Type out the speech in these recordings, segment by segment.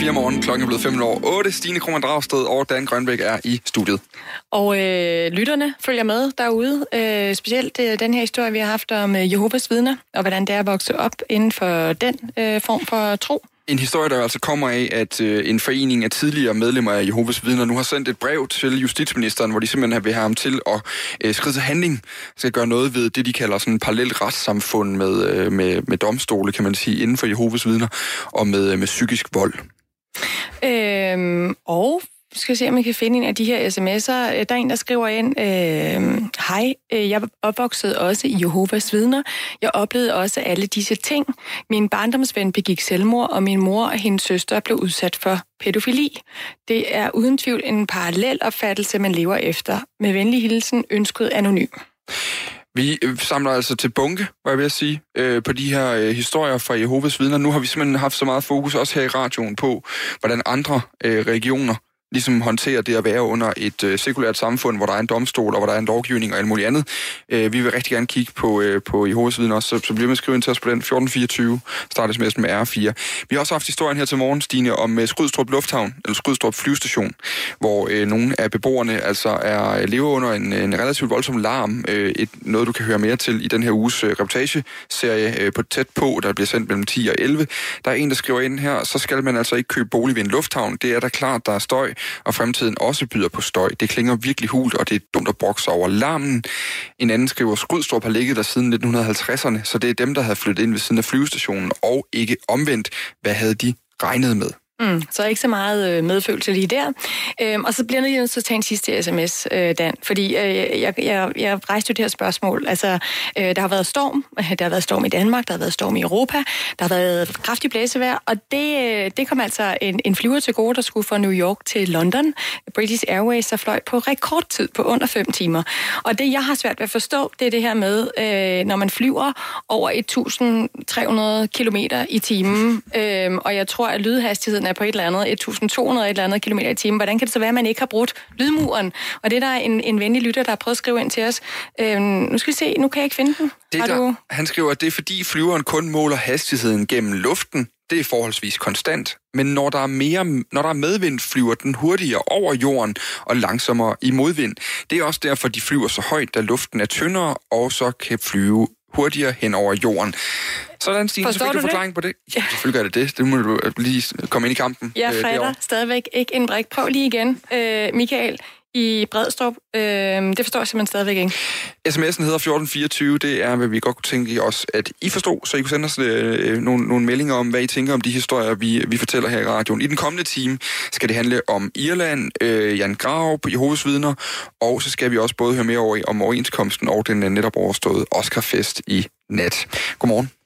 4 morgen. Klokken er blevet 5 år 8. Stine Krohmann Dragsted og Dan Grønbæk er i studiet. Og øh, lytterne følger med derude. Øh, specielt øh, den her historie, vi har haft om øh, Jehovas vidner, og hvordan det er at vokse op inden for den øh, form for tro. En historie, der altså kommer af, at øh, en forening af tidligere medlemmer af Jehovas vidner nu har sendt et brev til justitsministeren, hvor de simpelthen vil have ham til at øh, skride til handling, skal gøre noget ved det, de kalder sådan en parallelt retssamfund med, øh, med, med domstole, kan man sige, inden for Jehovas vidner, og med, øh, med psykisk vold. Øhm, og skal se, om jeg kan finde en af de her sms'er. Øh, der er en, der skriver ind, øhm, øh, Hej, jeg opvoksede også i Jehovas vidner. Jeg oplevede også alle disse ting. Min barndomsven begik selvmord, og min mor og hendes søster blev udsat for pædofili. Det er uden tvivl en parallel opfattelse, man lever efter. Med venlig hilsen, ønsket anonym. Vi øh, samler altså til bunke, hvad jeg vil sige, øh, på de her øh, historier fra Jehovas vidner. Nu har vi simpelthen haft så meget fokus, også her i radioen, på, hvordan andre øh, regioner ligesom håndtere det at være under et øh, sekulært samfund, hvor der er en domstol, og hvor der er en lovgivning og alt muligt andet. Øh, vi vil rigtig gerne kigge på, øh, på Jehovas hovedsiden også, så, så bliver man skrive ind til os på den 1424, startes med med R4. Vi har også haft historien her til morgen, Stine, om øh, Skrydstrup Lufthavn, eller Skrydstrup Flyvestation, hvor øh, nogle af beboerne altså er øh, lever under en, øh, en relativt voldsom larm. Øh, et, noget, du kan høre mere til i den her uges øh, reportageserie øh, på Tæt på, der bliver sendt mellem 10 og 11. Der er en, der skriver ind her, så skal man altså ikke købe bolig ved en lufthavn. Det er da klart, der er støj, og fremtiden også byder på støj. Det klinger virkelig hult, og det er dumt at brokse over larmen. En anden skriver, Skrydstrup har ligget der siden 1950'erne, så det er dem, der havde flyttet ind ved siden af flyvestationen, og ikke omvendt. Hvad havde de regnet med? Mm, så ikke så meget øh, medfølelse lige der. Øhm, og så bliver jeg nødt til at tage en sidste sms, øh, Dan, fordi øh, jeg, jeg, jeg rejste jo det her spørgsmål. Altså, øh, der har været storm. Der har været storm i Danmark, der har været storm i Europa, der har været kraftig blæsevejr, og det, øh, det kom altså en, en flyver til gode, der skulle fra New York til London. British Airways, der fløj på rekordtid på under 5 timer. Og det, jeg har svært ved at forstå, det er det her med, øh, når man flyver over 1.300 km i timen, øh, og jeg tror, at lydhastigheden er på et eller andet 1200 et eller andet kilometer i timen. Hvordan kan det så være, at man ikke har brudt lydmuren? Og det er der en, en venlig lytter, der har prøvet at skrive ind til os. Øhm, nu skal vi se, nu kan jeg ikke finde den. Det der, du... Han skriver, at det er fordi flyveren kun måler hastigheden gennem luften. Det er forholdsvis konstant. Men når der er, mere, når der er medvind, flyver den hurtigere over jorden og langsommere i modvind. Det er også derfor, de flyver så højt, da luften er tyndere, og så kan flyve hurtigere hen over jorden. Sådan, Stine, Forstår så fik du forklaring på det. Ja, selvfølgelig gør det det. Det må du lige komme ind i kampen. Jeg øh, fatter stadigvæk ikke en brik. Prøv lige igen, øh, Michael i Bredstrup. Øh, det forstår jeg simpelthen stadigvæk ikke. SMS'en hedder 1424. Det er, hvad vi godt kunne tænke os, at I forstod, så I kunne sende os øh, nogle, nogle meldinger om, hvad I tænker om de historier, vi, vi fortæller her i radioen. I den kommende time skal det handle om Irland, øh, Jan Grav på Jehovas vidner, og så skal vi også både høre mere over om overenskomsten og den øh, netop overståede Oscarfest i nat. Godmorgen.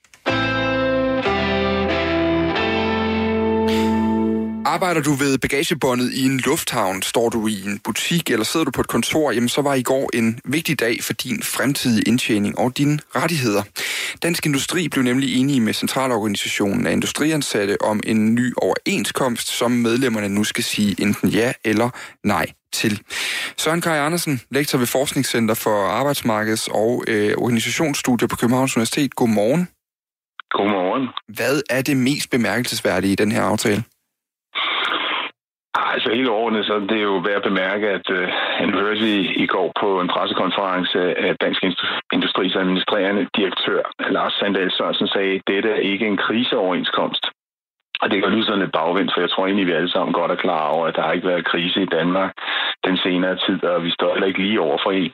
Arbejder du ved bagagebåndet i en lufthavn, står du i en butik eller sidder du på et kontor, jamen så var i går en vigtig dag for din fremtidige indtjening og dine rettigheder. Dansk Industri blev nemlig enige med Centralorganisationen af Industriansatte om en ny overenskomst, som medlemmerne nu skal sige enten ja eller nej til. Søren Kaj Andersen, lektor ved Forskningscenter for Arbejdsmarkeds- og øh, Organisationsstudier på Københavns Universitet. Godmorgen. Godmorgen. Hvad er det mest bemærkelsesværdige i den her aftale? Altså helt overordnet, så det er jo værd at bemærke, at uh, i, i går på en pressekonference af Dansk Industris administrerende direktør, Lars Sandal Sørensen, sagde, at dette er ikke en kriseoverenskomst. Og det kan lyde sådan lidt bagvendt, for jeg tror egentlig, vi alle sammen godt er klar over, at der har ikke været krise i Danmark den senere tid, og vi står heller ikke lige over for en.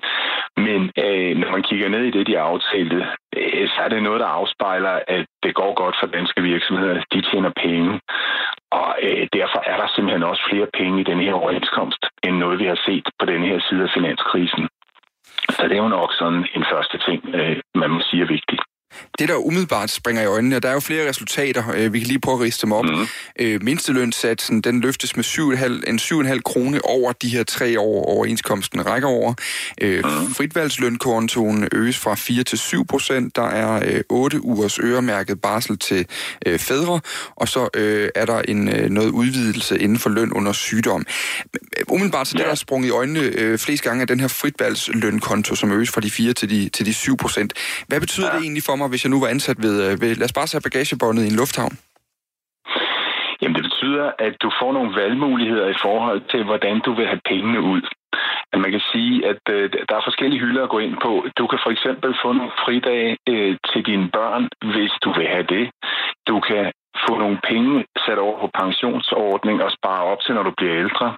Men øh, når man kigger ned i det, de aftalte, øh, så er det noget, der afspejler, at det går godt for danske virksomheder. De tjener penge. Og øh, derfor er der simpelthen også flere penge i den her overenskomst, end noget, vi har set på den her side af finanskrisen. Så det er jo nok sådan en første ting, øh, man må sige er vigtigt. Det, der umiddelbart springer i øjnene, og der er jo flere resultater, øh, vi kan lige prøve at riste dem op. Mm. Øh, mindstelønssatsen, den løftes med 7,5, en 7,5 krone over de her tre år, overenskomsten rækker over. Mm. Fritvalgslønkontoen øges fra 4 til 7 procent. Der er øh, 8 ugers øremærket barsel til fædre, og så er der en noget udvidelse inden for løn under sygdom. Umiddelbart så ja. der er sprunget i øjnene flest gange af den her fritvalgslønkonto, som øges fra de 4 til de, til de 7 procent. Hvad betyder ja. det egentlig for mig, hvis jeg nu var ansat ved, øh, ved lad os bare sætte bagagebåndet i en lufthavn? Jamen det betyder betyder, at du får nogle valgmuligheder i forhold til, hvordan du vil have pengene ud. At man kan sige, at øh, der er forskellige hylder at gå ind på. Du kan for eksempel få nogle fridage øh, til dine børn, hvis du vil have det. Du kan få nogle penge sat over på pensionsordning og spare op til, når du bliver ældre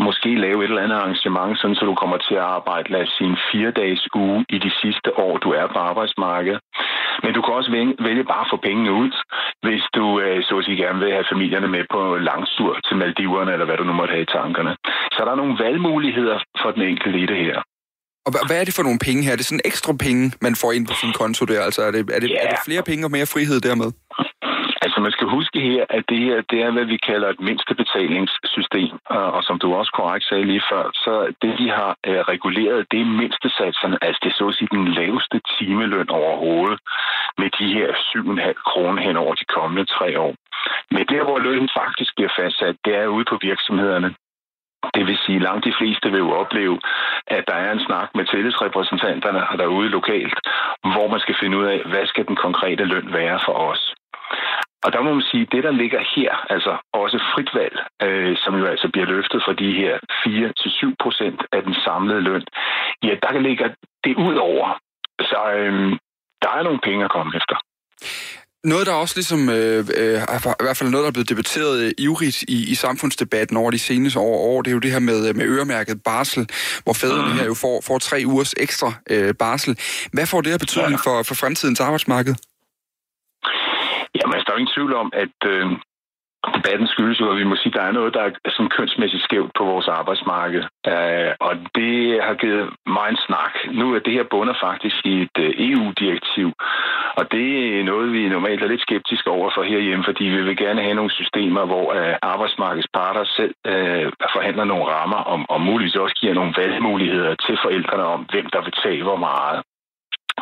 måske lave et eller andet arrangement, sådan så du kommer til at arbejde, lad os sige, en fire-dages uge i de sidste år, du er på arbejdsmarkedet. Men du kan også vælge bare at få pengene ud, hvis du øh, så at sige gerne vil have familierne med på langstur til Maldiverne, eller hvad du nu måtte have i tankerne. Så der er nogle valgmuligheder for den enkelte i det her. Og hvad er det for nogle penge her? Er det sådan ekstra penge, man får ind på sin konto der? Altså er det, er det, yeah. er det flere penge og mere frihed dermed? Man skal huske her, at det her det er, hvad vi kalder et mindstebetalingssystem. Og som du også korrekt sagde lige før, så det de har øh, reguleret, det er mindstesatserne, altså det er så at sige den laveste timeløn overhovedet, med de her 7,5 kroner hen over de kommende tre år. Men der, hvor lønnen faktisk bliver fastsat, det er ude på virksomhederne. Det vil sige, at langt de fleste vil jo opleve, at der er en snak med tillidsrepræsentanterne derude lokalt, hvor man skal finde ud af, hvad skal den konkrete løn være for os. Og der må man sige, at det, der ligger her, altså også frit valg, øh, som jo altså bliver løftet fra de her 4-7 procent af den samlede løn, ja, der ligger det ud over. Så øh, der er nogle penge at komme efter. Noget, der også ligesom, øh, øh, i hvert fald noget, der er blevet debatteret øh, ivrigt i, i samfundsdebatten over de seneste år, år, det er jo det her med, med øremærket barsel, hvor fædrene her jo får, får tre ugers ekstra øh, barsel. Hvad får det her betydning for, for fremtidens arbejdsmarked? Jamen, altså, der er ingen tvivl om, at øh, debatten skyldes jo, at vi må sige, at der er noget, der er sådan kønsmæssigt skævt på vores arbejdsmarked. Øh, og det har givet mig en snak. Nu er det her bunder faktisk i et øh, EU-direktiv. Og det er noget, vi normalt er lidt skeptiske over for herhjemme, fordi vi vil gerne have nogle systemer, hvor øh, arbejdsmarkedets parter selv øh, forhandler nogle rammer, og, og muligvis også giver nogle valgmuligheder til forældrene om, hvem der vil tage hvor meget.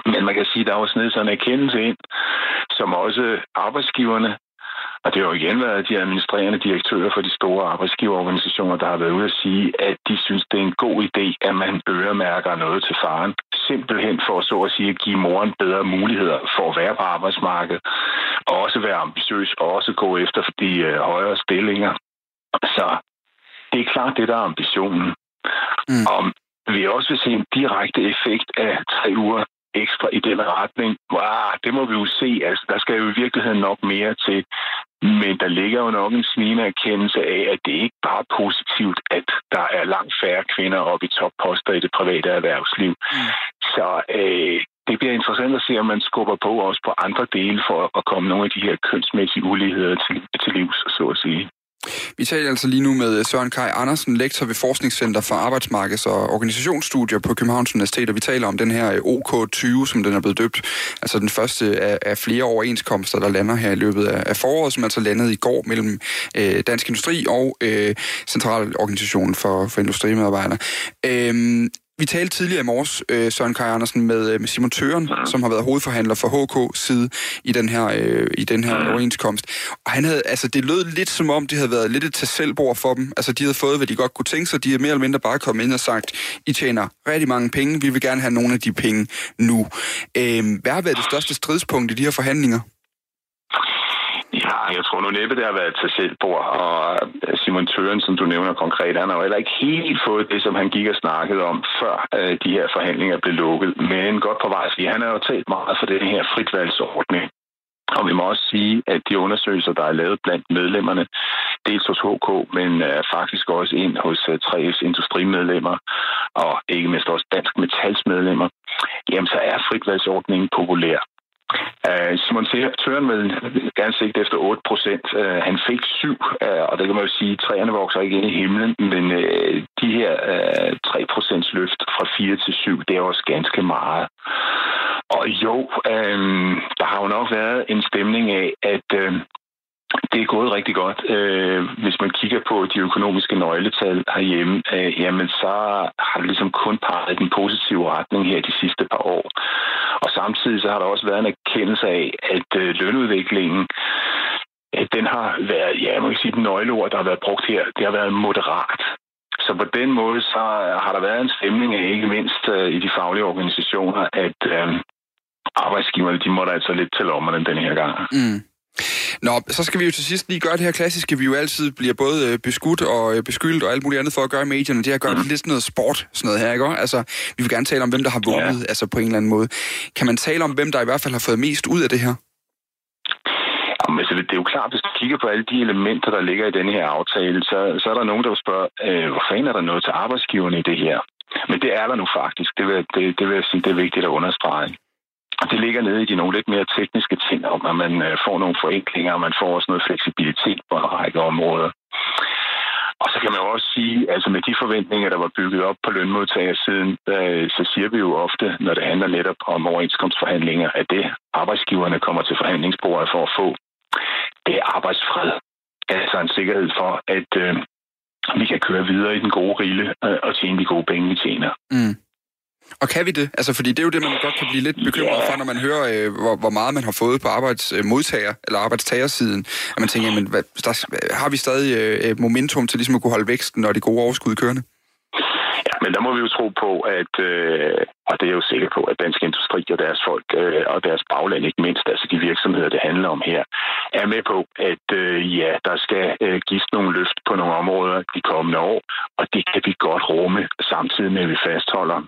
Men man kan sige, at der er også nede sådan en erkendelse ind, som også arbejdsgiverne, og det har jo igen været de administrerende direktører for de store arbejdsgiverorganisationer, der har været ude at sige, at de synes, det er en god idé, at man øremærker noget til faren. Simpelthen for så at sige at give moren bedre muligheder for at være på arbejdsmarkedet, og også være ambitiøs, og også gå efter de øh, højere stillinger. Så det er klart det, der er ambitionen. Mm. Og vi også vil se en direkte effekt af tre uger ekstra i den retning. Wow, det må vi jo se. Altså, der skal jo i virkeligheden nok mere til. Men der ligger jo nok en snigende erkendelse af, at det ikke bare er positivt, at der er langt færre kvinder oppe i topposter i det private erhvervsliv. Mm. Så øh, det bliver interessant at se, om man skubber på også på andre dele for at komme nogle af de her kønsmæssige uligheder til, til livs, så at sige. Vi taler altså lige nu med øh, Søren Kai Andersen, lektor ved Forskningscenter for Arbejdsmarkeds- og Organisationsstudier på Københavns Universitet, og vi taler om den her øh, OK20, som den er blevet døbt. Altså den første af, af flere overenskomster, der lander her i løbet af, af foråret, som altså landede i går mellem øh, Dansk Industri og øh, Centralorganisationen for, for Industrimedarbejdere. Øh, vi talte tidligere i morges, øh, Søren Kaj Andersen, med, øh, med Simon Tøren, ja. som har været hovedforhandler for HK side i den her, øh, i den her ja. overenskomst. Og han havde, altså, det lød lidt som om, det havde været lidt et tasselbord for dem. Altså, de havde fået, hvad de godt kunne tænke sig. De er mere eller mindre bare kommet ind og sagt, I tjener rigtig mange penge, vi vil gerne have nogle af de penge nu. Øh, hvad har været det største stridspunkt i de her forhandlinger? Jeg tror nu næppe, det har været til selvbord, og øh, Simon Tøren, som du nævner konkret, han har jo heller ikke helt fået det, som han gik og snakkede om, før øh, de her forhandlinger blev lukket. Men godt på vej, fordi han har jo talt meget for den her fritvalgsordning. Og vi må også sige, at de undersøgelser, der er lavet blandt medlemmerne, dels hos HK, men øh, faktisk også ind hos øh, 3F's industrimedlemmer, og ikke mindst også Dansk Metals medlemmer, jamen så er fritvalgsordningen populær. Uh, Simon Tøren vil gerne sigte efter 8 procent. Uh, han fik 7, uh, øh, og det kan man jo sige, at træerne vokser ikke ind i himlen, men uh, de her uh, 3 procents løft fra 4 til 7, det er også ganske meget. Og jo, uh, der har jo nok været en stemning af, at uh, det er gået rigtig godt. Øh, hvis man kigger på de økonomiske nøgletal herhjemme, øh, jamen så har det ligesom kun peget den positive retning her de sidste par år. Og samtidig så har der også været en erkendelse af, at øh, lønudviklingen den har været, ja, man kan sige, den nøgleord, der har været brugt her, det har været moderat. Så på den måde så har der været en stemning af, ikke mindst i de faglige organisationer, at øh, arbejdsgiverne, de måtte altså lidt til lommerne den her gang. Mm. Nå, så skal vi jo til sidst lige gøre det her klassiske. Vi jo altid bliver både øh, beskudt og øh, beskyldt og alt muligt andet for at gøre i medierne. Det her gør mm. lidt sådan noget sport, sådan noget her, ikke? Altså, vi vil gerne tale om, hvem der har vundet, ja. altså på en eller anden måde. Kan man tale om, hvem der i hvert fald har fået mest ud af det her? Jamen, altså, det er jo klart, hvis du kigger på alle de elementer, der ligger i denne her aftale, så, så er der nogen, der vil spørge, øh, hvor fanden er der noget til arbejdsgiverne i det her? Men det er der nu faktisk. Det vil, det, det vil jeg sige, det er vigtigt at understrege. Det ligger nede i de nogle lidt mere tekniske ting, om at man øh, får nogle forenklinger, og man får også noget fleksibilitet på en række områder. Og så kan man jo også sige, altså med de forventninger, der var bygget op på lønmodtagersiden, øh, så siger vi jo ofte, når det handler netop om overenskomstforhandlinger, at det arbejdsgiverne kommer til forhandlingsbordet for at få, det er arbejdsfred. Altså en sikkerhed for, at øh, vi kan køre videre i den gode rille øh, og tjene de gode penge, vi tjener. Mm. Og kan vi det? Altså, fordi det er jo det, man godt kan blive lidt bekymret for, når man hører, øh, hvor, hvor meget man har fået på arbejdsmodtager- eller arbejdstagersiden. At man tænker, jamen, hvad, der, har vi stadig øh, momentum til ligesom at kunne holde væksten og det gode overskud kørende? Ja, men der må vi jo tro på, at, øh, og det er jo sikker på, at dansk industri og deres folk øh, og deres bagland, ikke mindst, altså de virksomheder, det handler om her, er med på, at øh, ja, der skal øh, gives nogle løft på nogle områder de kommende år, og det kan vi godt rumme, samtidig med, at vi fastholder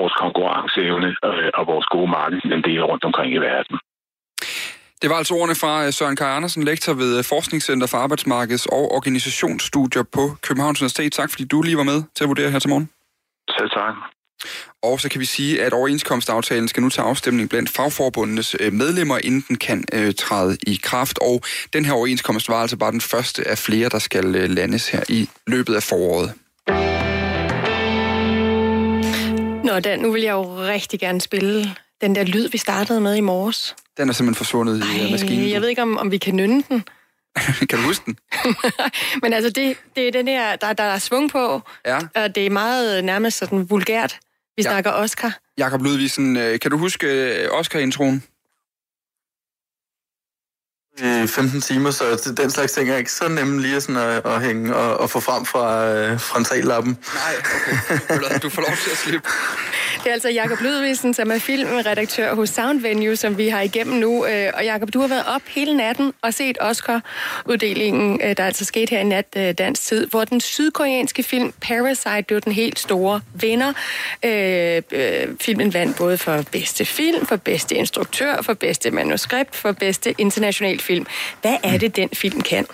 vores konkurrenceevne øh, og vores gode markedsandel rundt omkring i verden. Det var altså ordene fra øh, Søren Kaj Andersen, lektor ved øh, Forskningscenter for Arbejdsmarkeds- og Organisationsstudier på Københavns Universitet. Tak fordi du lige var med til at vurdere her til morgen. Selv tak. Og så kan vi sige, at overenskomstaftalen skal nu tage afstemning blandt fagforbundenes medlemmer, inden den kan øh, træde i kraft. Og den her overenskomst var altså bare den første af flere, der skal øh, landes her i løbet af foråret. Nå, Dan, nu vil jeg jo rigtig gerne spille den der lyd, vi startede med i morges. Den er simpelthen forsvundet Ej, i øh, maskinen. Jeg ved ikke, om, om vi kan nynne den. kan du huske den? Men altså, det, det er den der, der, der er svung på, ja. og det er meget nærmest sådan vulgært. Vi ja. snakker Oscar. Jakob Ludvigsen, øh, kan du huske øh, Oscar-introen? 15 timer, så den slags ting er ikke så nemme lige sådan at, at hænge og, og få frem fra øh, frontallappen. Nej, okay. Du får lov til at slippe. Det er altså Jakob Ludvigsen, som er filmredaktør hos Sound Venue, som vi har igennem nu. Øh, og Jakob, du har været op hele natten og set Oscar-uddelingen, øh, der altså skete her i nat øh, dansk tid, hvor den sydkoreanske film Parasite blev den helt store vinder. Filmen vandt både for bedste film, for bedste instruktør, for bedste manuskript, for bedste international film. Hvad er det, den film kan?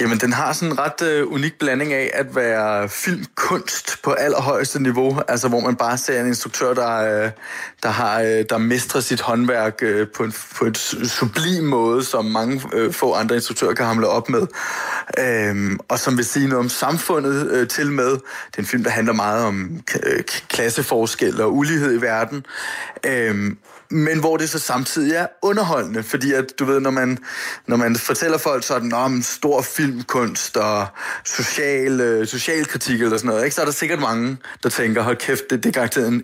Jamen, den har sådan en ret øh, unik blanding af at være filmkunst på allerhøjeste niveau, altså hvor man bare ser en instruktør, der, øh, der har øh, der mestrer sit håndværk øh, på, en, på et sublim måde, som mange øh, få andre instruktører kan hamle op med, øh, og som vil sige noget om samfundet øh, til med. Det er en film, der handler meget om øh, klasseforskel og ulighed i verden, øh, men hvor det så samtidig er underholdende, fordi at, du ved, når man, når man fortæller folk sådan om stor filmkunst og social, øh, social kritik eller sådan noget, ikke, så er der sikkert mange, der tænker, hold kæft, det, det er garanteret en,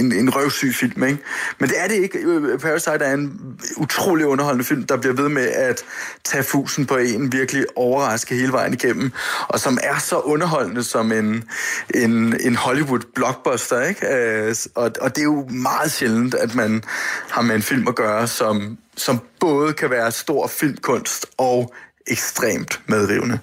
en, en røvsyg film, ikke? Men det er det ikke. Øh, Parasite er en utrolig underholdende film, der bliver ved med at tage fusen på en, virkelig overraske hele vejen igennem, og som er så underholdende som en, en, en Hollywood-blockbuster, ikke? Øh, og, og det er jo meget sjældent, at man har med en film at gøre, som, som både kan være stor filmkunst og ekstremt medrivende.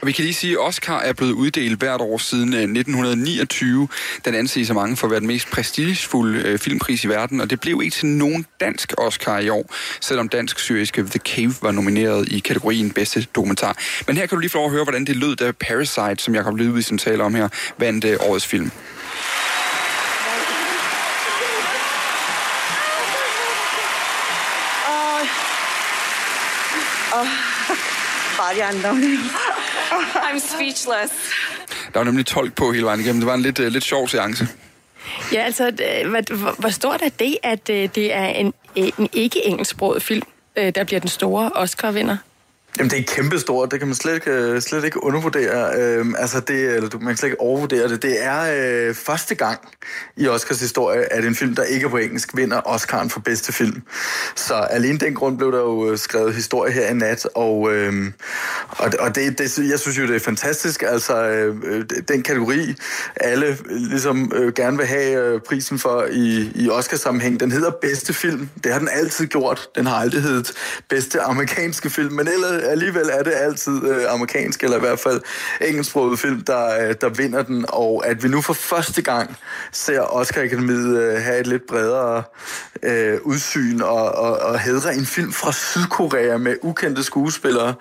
Og vi kan lige sige, at Oscar er blevet uddelt hvert år siden øh, 1929. Den anses af mange for at være den mest prestigefulde øh, filmpris i verden, og det blev ikke til nogen dansk Oscar i år, selvom dansk-syriske The Cave var nomineret i kategorien bedste dokumentar. Men her kan du lige få lov at høre, hvordan det lød, da Parasite, som Jacob Ludvigsen taler om her, vandt øh, årets film. de andre. I'm speechless. Der var nemlig tolk på hele vejen igennem. Det var en lidt, uh, lidt sjov seance. Ja, altså, hvor, hvor stort er det, at øh, det er en, en ikke-engelsksproget film, øh, der bliver den store Oscar-vinder? Jamen, det er kæmpestort. Det kan man slet ikke, øh, slet ikke undervurdere. Øhm, altså, det, eller man kan slet ikke overvurdere det. Det er øh, første gang i Oscars historie, at en film, der ikke er på engelsk, vinder Oscar'en for bedste film. Så alene den grund blev der jo øh, skrevet historie her i nat, og, øh, og, og det, det, jeg synes jo, det er fantastisk. Altså, øh, øh den kategori, alle ligesom øh, gerne vil have øh, prisen for i, i Oscars-sammenhæng, den hedder bedste film. Det har den altid gjort. Den har aldrig heddet bedste amerikanske film, men ellers alligevel er det altid øh, amerikansk, eller i hvert fald engelsksproget film, der, øh, der vinder den, og at vi nu for første gang ser Oscar Akademiet øh, have et lidt bredere øh, udsyn og, og, og hedre en film fra Sydkorea med ukendte skuespillere,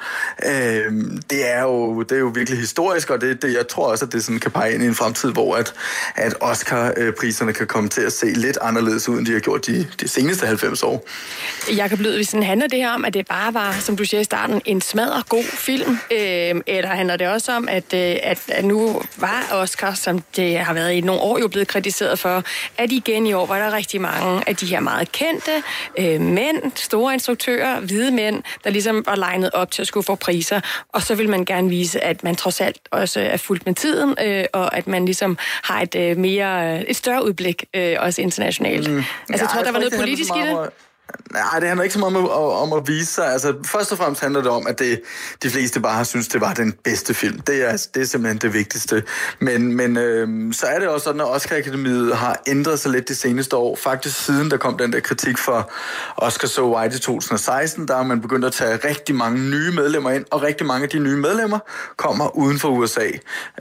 øh, det, er jo, det er jo virkelig historisk, og det, det, jeg tror også, at det sådan kan pege ind i en fremtid, hvor at, at Oscar-priserne kan komme til at se lidt anderledes ud, end de har gjort de, de seneste 90 år. Jakob sådan handler det her om, at det bare var, som du siger i starten, en smadret god film, øh, eller handler det også om, at, øh, at, at nu var Oscar, som det har været i nogle år jo blevet kritiseret for, at igen i år var der rigtig mange af de her meget kendte øh, mænd, store instruktører, hvide mænd, der ligesom var legnet op til at skulle få priser, og så vil man gerne vise, at man trods alt også er fuldt med tiden, øh, og at man ligesom har et øh, mere et større udblik, øh, også internationalt. Mm. Altså, ja, jeg tror, der var noget politisk i det. Nej, det handler ikke så meget om, om at vise sig. Altså, først og fremmest handler det om, at det, de fleste bare har synes, det var den bedste film. Det er, det er simpelthen det vigtigste. Men, men øh, så er det også sådan, at Oscar Akademiet har ændret sig lidt de seneste år. Faktisk siden der kom den der kritik for Oscar So White i 2016, der har man begyndt at tage rigtig mange nye medlemmer ind, og rigtig mange af de nye medlemmer kommer uden for USA.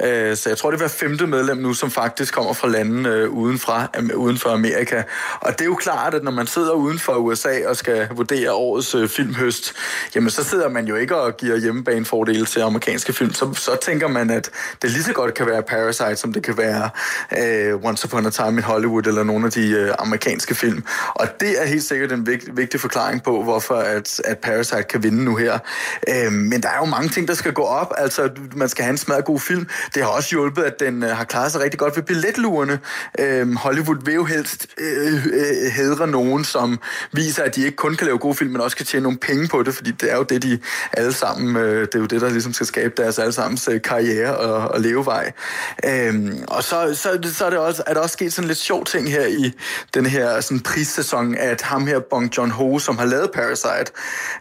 Øh, så jeg tror, det er hver femte medlem nu, som faktisk kommer fra lande øh, uden, fra, øh, uden for Amerika. Og det er jo klart, at når man sidder uden for USA, USA og skal vurdere årets øh, filmhøst, jamen så sidder man jo ikke og giver hjemmebanefordele til amerikanske film. Så, så tænker man, at det lige så godt kan være Parasite, som det kan være øh, Once Upon a Time in Hollywood eller nogle af de øh, amerikanske film. Og det er helt sikkert en vigt, vigtig forklaring på, hvorfor at, at Parasite kan vinde nu her. Øh, men der er jo mange ting, der skal gå op. Altså, man skal have en smadret god film. Det har også hjulpet, at den øh, har klaret sig rigtig godt ved billetlurene. Øh, Hollywood vil jo helst øh, øh, øh hedre nogen, som vi viser, at de ikke kun kan lave gode film, men også kan tjene nogle penge på det, fordi det er jo det, de alle sammen, øh, det er jo det, der ligesom skal skabe deres allesammens øh, karriere og, og levevej. Øhm, og så, så, så er, det også, er der også sket sådan lidt sjov ting her i den her sådan, prissæson, at ham her, Bong Joon-ho, som har lavet Parasite,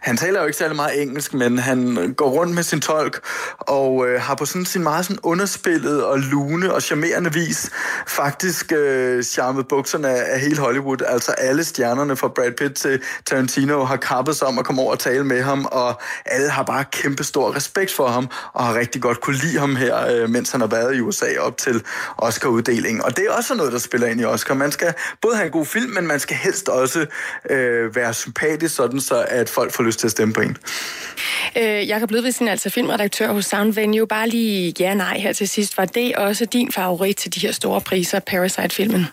han taler jo ikke særlig meget engelsk, men han går rundt med sin tolk og øh, har på sådan sin meget sådan underspillet og lune og charmerende vis faktisk øh, charmet bukserne af, af hele Hollywood, altså alle stjernerne fra Brad Pitt til Tarantino har kappet sig om at komme over og tale med ham, og alle har bare kæmpe stor respekt for ham, og har rigtig godt kunne lide ham her, øh, mens han har været i USA op til Oscar-uddelingen. Og det er også noget, der spiller ind i Oscar. Man skal både have en god film, men man skal helst også øh, være sympatisk, sådan så at folk får lyst til at stemme på en. Øh, Jakob Ludvigsen, altså filmredaktør hos Sound Venue. Bare lige ja nej her til sidst. Var det også din favorit til de her store priser, Parasite-filmen?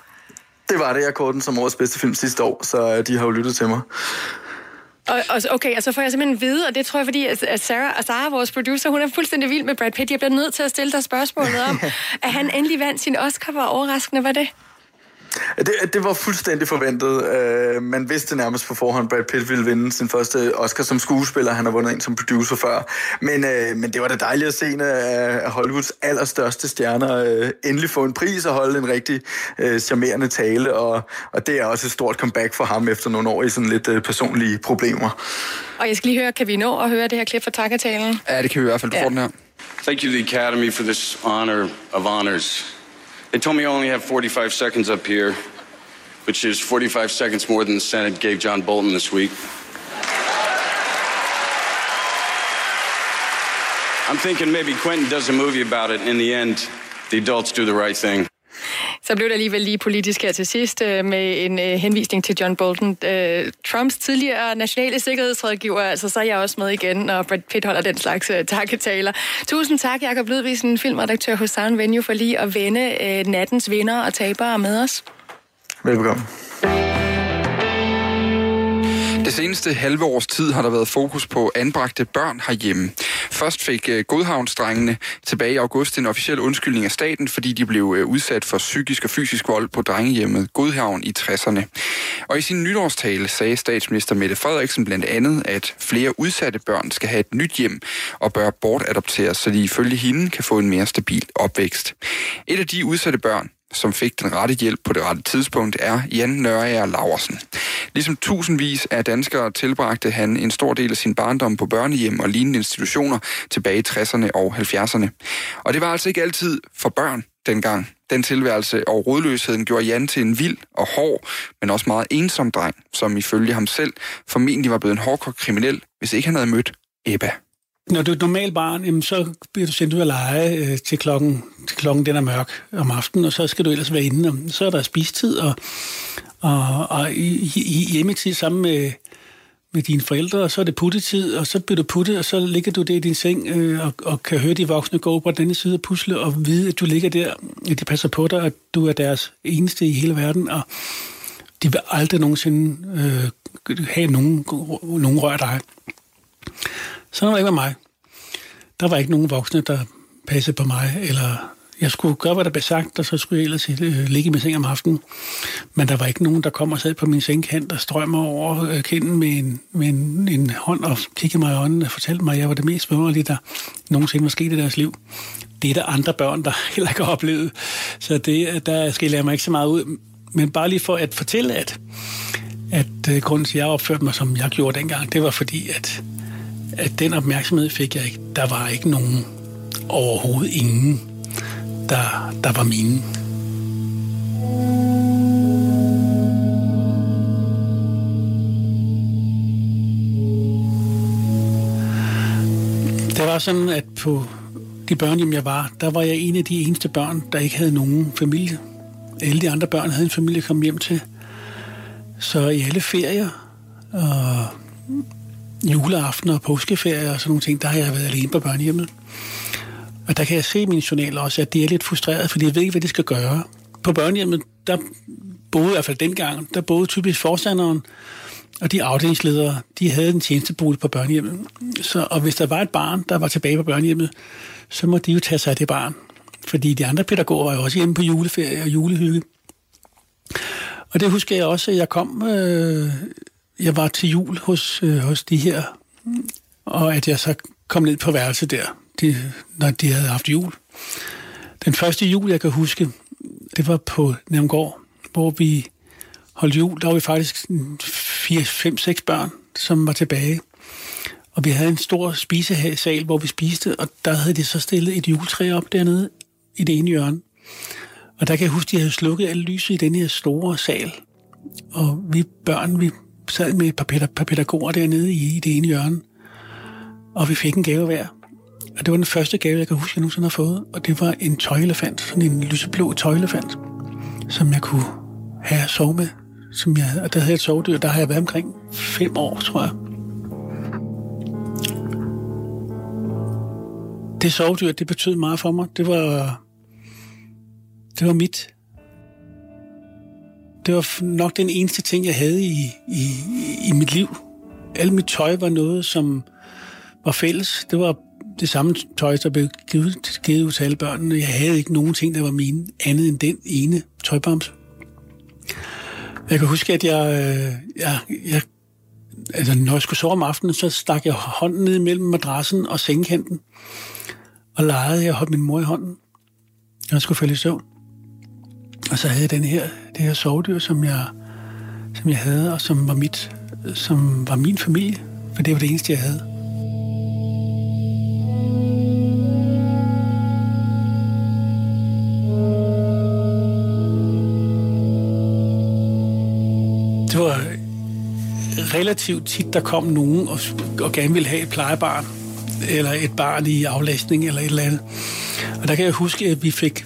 Det var det. Jeg kårede den som årets bedste film sidste år, så øh, de har jo lyttet til mig. Og, og, okay, og så får jeg simpelthen vide, og det tror jeg, fordi at Sarah, Sarah, vores producer, hun er fuldstændig vild med Brad Pitt. Jeg bliver nødt til at stille dig spørgsmålet om, at han endelig vandt sin Oscar. Hvor overraskende var det? Det, det var fuldstændig forventet. Uh, man vidste nærmest på forhånd, at Brad Pitt ville vinde sin første Oscar som skuespiller. Han har vundet en som producer før. Men, uh, men det var da dejligt at se en af Hollywoods allerstørste stjerner uh, endelig få en pris og holde en rigtig uh, charmerende tale. Og, og det er også et stort comeback for ham efter nogle år i sådan lidt uh, personlige problemer. Og jeg skal lige høre, kan vi nå at høre det her klip fra takketalen? Ja, det kan vi i hvert fald. Du ja. får den her. Thank you to the Academy for this honor of honors. They told me I only have 45 seconds up here, which is 45 seconds more than the Senate gave John Bolton this week. I'm thinking maybe Quentin does a movie about it, and in the end, the adults do the right thing. Så blev det alligevel lige politisk her til sidst øh, med en øh, henvisning til John Bolton. Øh, Trumps tidligere nationale sikkerhedsrådgiver, altså så er jeg også med igen, når Brad Pitt holder den slags takketaler. Tusind tak, Jacob Ludvigsen, filmredaktør hos Sound Venue, for lige at vende nattens vinder og tabere med os. Velkommen. Det seneste halve års tid har der været fokus på anbragte børn herhjemme. Først fik øh, Godhavnsdrengene tilbage i august en officiel undskyldning af staten, fordi de blev øh, udsat for psykisk og fysisk vold på drengehjemmet Godhavn i 60'erne. Og i sin nytårstale sagde statsminister Mette Frederiksen blandt andet, at flere udsatte børn skal have et nyt hjem og bør bortadopteres, så de ifølge hende kan få en mere stabil opvækst. Et af de udsatte børn, som fik den rette hjælp på det rette tidspunkt, er Jan Nørager Laversen. Ligesom tusindvis af danskere tilbragte han en stor del af sin barndom på børnehjem og lignende institutioner tilbage i 60'erne og 70'erne. Og det var altså ikke altid for børn dengang. Den tilværelse og rodløsheden gjorde Jan til en vild og hård, men også meget ensom dreng, som ifølge ham selv formentlig var blevet en hårdkort kriminel, hvis ikke han havde mødt Ebba. Når du er et normalt barn, jamen, så bliver du sendt ud at lege øh, til, klokken, til klokken den er mørk om aftenen, og så skal du ellers være inde. Og så er der spistid, og, og, og i, i hjemmetid sammen med, med dine forældre, og så er det puttetid, og så bliver du puttet, og så ligger du der i din seng øh, og, og kan høre de voksne gå på den side og pusle, og vide, at du ligger der, at de passer på dig, at du er deres eneste i hele verden, og de vil aldrig nogensinde øh, have nogen, nogen rør dig. Sådan var det ikke med mig. Der var ikke nogen voksne, der passede på mig, eller jeg skulle gøre, hvad der blev sagt, og så skulle jeg ellers øh, ligge i min seng om aftenen. Men der var ikke nogen, der kom og sad på min sengkant og strømmer over øh, kinden med, en, med en, en hånd og kiggede mig i øjnene og fortalte mig, at jeg var det mest smørlige, der nogensinde var sket i deres liv. Det er der andre børn, der heller ikke har oplevet. Så det, øh, der skal jeg mig ikke så meget ud. Men bare lige for at fortælle, at, at øh, grunden til, at jeg opførte mig, som jeg gjorde dengang, det var fordi, at at den opmærksomhed fik jeg ikke. Der var ikke nogen, overhovedet ingen, der, der var mine. Det var sådan, at på de børnehjem, jeg var, der var jeg en af de eneste børn, der ikke havde nogen familie. Alle de andre børn havde en familie at komme hjem til. Så i alle ferier og juleaften og påskeferie og sådan nogle ting, der har jeg været alene på børnehjemmet. Og der kan jeg se i mine journaler også, at de er lidt frustreret, fordi jeg ved ikke, hvad de skal gøre. På børnehjemmet, der boede i hvert fald dengang, der boede typisk forstanderen, og de afdelingsledere, de havde en tjenestebolig på børnehjemmet. Så, og hvis der var et barn, der var tilbage på børnehjemmet, så må de jo tage sig af det barn. Fordi de andre pædagoger var jo også hjemme på juleferie og julehygge. Og det husker jeg også, at jeg kom øh, jeg var til jul hos, øh, hos de her, og at jeg så kom ned på værelset der, de, når de havde haft jul. Den første jul, jeg kan huske, det var på Nemgård, hvor vi holdt jul. Der var vi faktisk 4, 5, 6 børn, som var tilbage. Og vi havde en stor spisesal, hvor vi spiste, og der havde de så stillet et juletræ op dernede i det ene hjørne. Og der kan jeg huske, at de havde slukket alle lyset i den her store sal. Og vi børn, vi sad med et par, pædagoger dernede i, i det ene hjørne, og vi fik en gave hver. Og det var den første gave, jeg kan huske, jeg nogensinde har fået, og det var en tøjelefant, sådan en lyseblå tøjelefant, som jeg kunne have sove med. Som jeg, og der havde jeg et sovedyr, der har jeg været omkring fem år, tror jeg. Det sovedyr, det betød meget for mig. Det var, det var mit det var nok den eneste ting, jeg havde i, i, i mit liv. Alt mit tøj var noget, som var fælles. Det var det samme tøj, der blev givet, givet ud til alle børnene. Jeg havde ikke nogen ting, der var mine, andet end den ene tøjbamse. Jeg kan huske, at jeg, øh, jeg, jeg altså, når jeg skulle sove om aftenen, så stak jeg hånden ned mellem madrassen og sengekanten, og legede, jeg holdt min mor i hånden. Jeg skulle falde i søvn. Og så havde jeg den her, det her sovdyr, som jeg, som jeg havde, og som var, mit, som var min familie, for det var det eneste, jeg havde. Det var relativt tit, der kom nogen og, og gerne ville have et plejebarn, eller et barn i aflastning, eller et eller andet. Og der kan jeg huske, at vi fik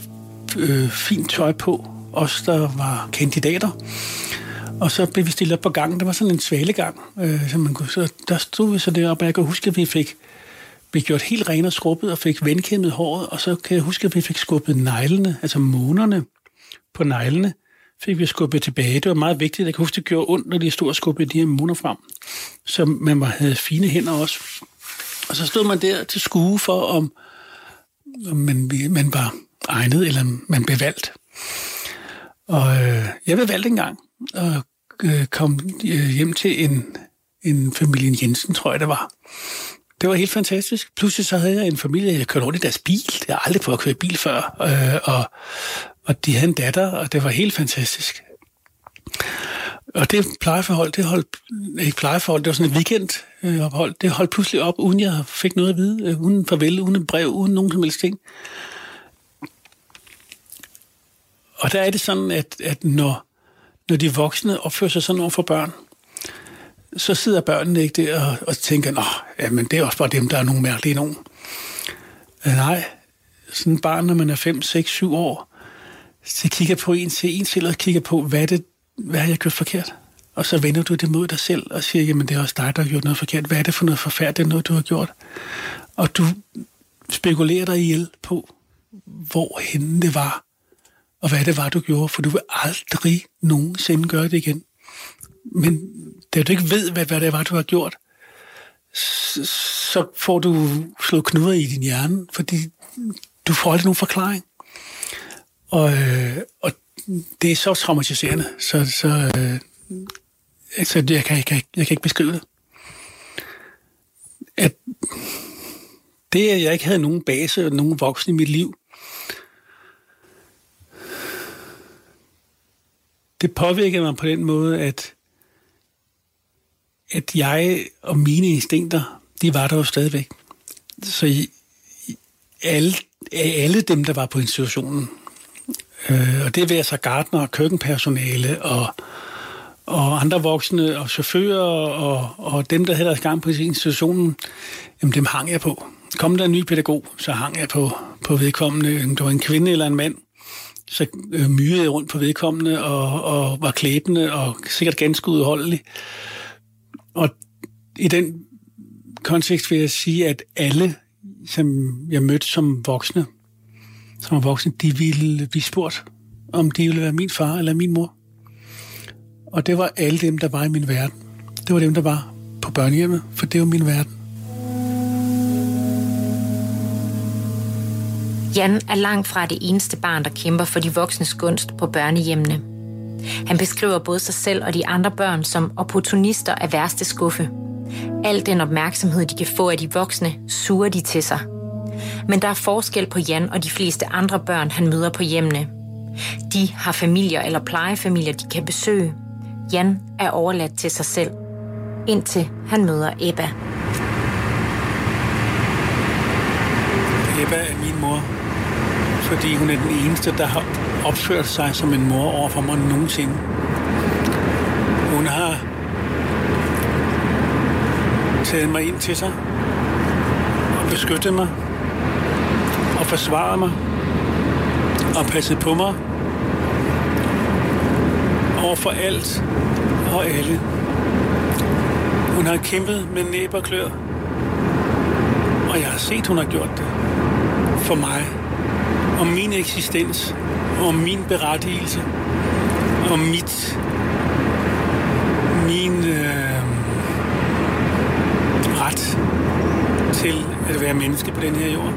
øh, fint tøj på, os der var kandidater. Og så blev vi stillet op på gangen. Der var sådan en svalegang, øh, som man kunne, så der stod vi så deroppe, og jeg kan huske, at vi fik blev gjort helt ren og skrubbet og fik vandkæmmet håret, og så kan jeg huske, at vi fik skubbet neglene, altså månerne på neglene, fik vi skubbet tilbage. Det var meget vigtigt. Jeg kan huske, det gjorde ondt, når de stod og skubbede de her måner frem. Så man var, havde fine hænder også. Og så stod man der til skue for, om, om man, man var egnet, eller man blev valgt. Og øh, jeg blev valgt en gang, og øh, kom øh, hjem til en, en familien Jensen, tror jeg det var. Det var helt fantastisk. Pludselig så havde jeg en familie, jeg kørte rundt i deres bil. Jeg har aldrig prøvet at køre bil før. Øh, og, og de havde en datter, og det var helt fantastisk. Og det plejeforhold, det holdt, ikke plejeforhold, det var sådan et weekendophold, det holdt pludselig op, uden jeg fik noget at vide, øh, uden farvel, uden brev, uden nogen som helst ting. Og der er det sådan, at, at når, når de voksne opfører sig sådan over for børn, så sidder børnene ikke der og, og tænker, nå, jamen, det er også bare dem, der er nogle mærkelige nogen. Øh, nej, sådan et barn, når man er 5, 6, 7 år, så kigger på en til en selv og kigger på, hvad, det, hvad har jeg gjort forkert? Og så vender du det mod dig selv og siger, jamen det er også dig, der har gjort noget forkert. Hvad er det for noget forfærdeligt, noget du har gjort? Og du spekulerer dig ihjel på, hvor henne det var, og hvad det var, du gjorde, for du vil aldrig nogensinde gøre det igen. Men da du ikke ved, hvad, hvad det var, du har gjort, så, så får du slået knuder i din hjerne, fordi du får aldrig nogen forklaring. Og, øh, og det er så traumatiserende, så, så øh, så jeg, kan, jeg, kan, jeg kan ikke beskrive det. At det, at jeg ikke havde nogen base og nogen voksne i mit liv, det påvirkede mig på den måde, at, at jeg og mine instinkter, de var der jo stadigvæk. Så alle, alle dem, der var på institutionen, øh, og det vil så gardner, køkkenpersonale og, og andre voksne og chauffører og, og dem, der havde deres gang på institutionen, jamen dem hang jeg på. Kom der en ny pædagog, så hang jeg på, på vedkommende, om det var en kvinde eller en mand så øh, myrede jeg rundt på vedkommende og, og var klæbende og sikkert ganske udholdelig. Og i den kontekst vil jeg sige, at alle, som jeg mødte som voksne, som var voksne, de ville blive spurgt, om de ville være min far eller min mor. Og det var alle dem, der var i min verden. Det var dem, der var på børnehjemmet, for det var min verden. Jan er langt fra det eneste barn, der kæmper for de voksnes gunst på børnehjemmene. Han beskriver både sig selv og de andre børn som opportunister af værste skuffe. Al den opmærksomhed, de kan få af de voksne, suger de til sig. Men der er forskel på Jan og de fleste andre børn, han møder på hjemmene. De har familier eller plejefamilier, de kan besøge. Jan er overladt til sig selv, indtil han møder Ebba. Ebba af min mor fordi hun er den eneste, der har opført sig som en mor over for mig nogensinde. Hun har taget mig ind til sig og beskyttet mig og forsvaret mig og passet på mig over for alt og alle. Hun har kæmpet med næb og klør, og jeg har set, hun har gjort det for mig om min eksistens, om min berettigelse, om mit, min øh, ret til at være menneske på den her jord.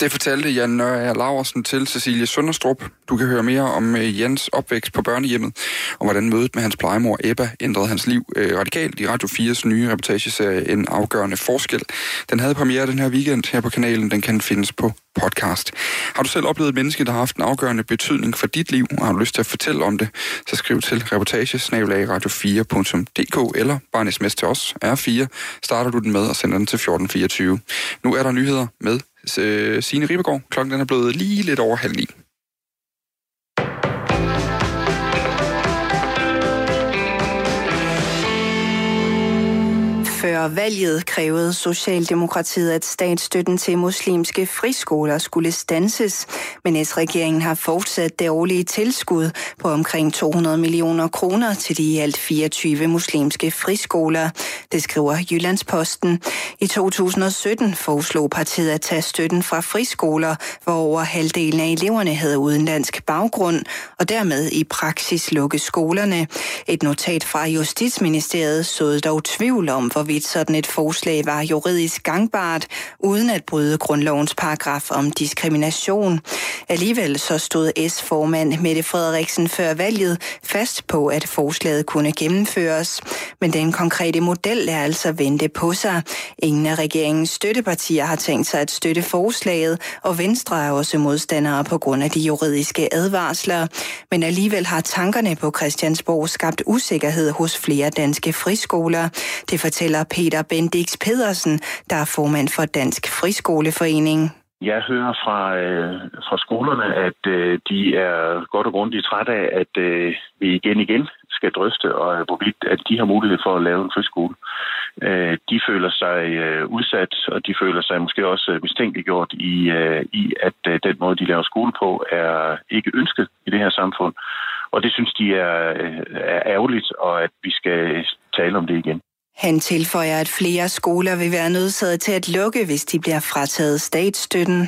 Det fortalte Jan Nørre Laversen til Cecilie Sønderstrup. Du kan høre mere om øh, Jens Jans opvækst på børnehjemmet, og hvordan mødet med hans plejemor Ebba ændrede hans liv øh, radikalt i Radio 4's nye reportageserie En afgørende forskel. Den havde premiere den her weekend her på kanalen. Den kan findes på podcast. Har du selv oplevet et menneske, der har haft en afgørende betydning for dit liv, og har du lyst til at fortælle om det, så skriv til reportagesnabelag radio4.dk eller bare en sms til os, R4, starter du den med og sender den til 1424. Nu er der nyheder med øh, Signe Ribergaard. Klokken den er blevet lige lidt over halv ni. Før valget krævede Socialdemokratiet, at statsstøtten til muslimske friskoler skulle stanses, men S-regeringen har fortsat det årlige tilskud på omkring 200 millioner kroner til de i alt 24 muslimske friskoler. Det skriver Jyllandsposten. I 2017 foreslog partiet at tage støtten fra friskoler, hvor over halvdelen af eleverne havde udenlandsk baggrund, og dermed i praksis lukke skolerne. Et notat fra Justitsministeriet såede dog tvivl om, hvorvidt hvorvidt sådan et forslag var juridisk gangbart, uden at bryde grundlovens paragraf om diskrimination. Alligevel så stod S-formand Mette Frederiksen før valget fast på, at forslaget kunne gennemføres. Men den konkrete model er altså vente på sig. Ingen af regeringens støttepartier har tænkt sig at støtte forslaget, og Venstre er også modstandere på grund af de juridiske advarsler. Men alligevel har tankerne på Christiansborg skabt usikkerhed hos flere danske friskoler. Det fortæller Peter Bendix Pedersen, der er formand for Dansk Friskoleforening. Jeg hører fra, øh, fra skolerne, at øh, de er godt og grundigt trætte af, at øh, vi igen igen skal drøfte, og øh, hvorvidt at de har mulighed for at lave en friskole. Øh, de føler sig øh, udsat, og de føler sig måske også øh, mistænkeliggjort i, øh, i at øh, den måde, de laver skole på, er ikke ønsket i det her samfund. Og det synes de er, øh, er ærgerligt, og at vi skal tale om det igen. Han tilføjer, at flere skoler vil være nødsaget til at lukke, hvis de bliver frataget statsstøtten.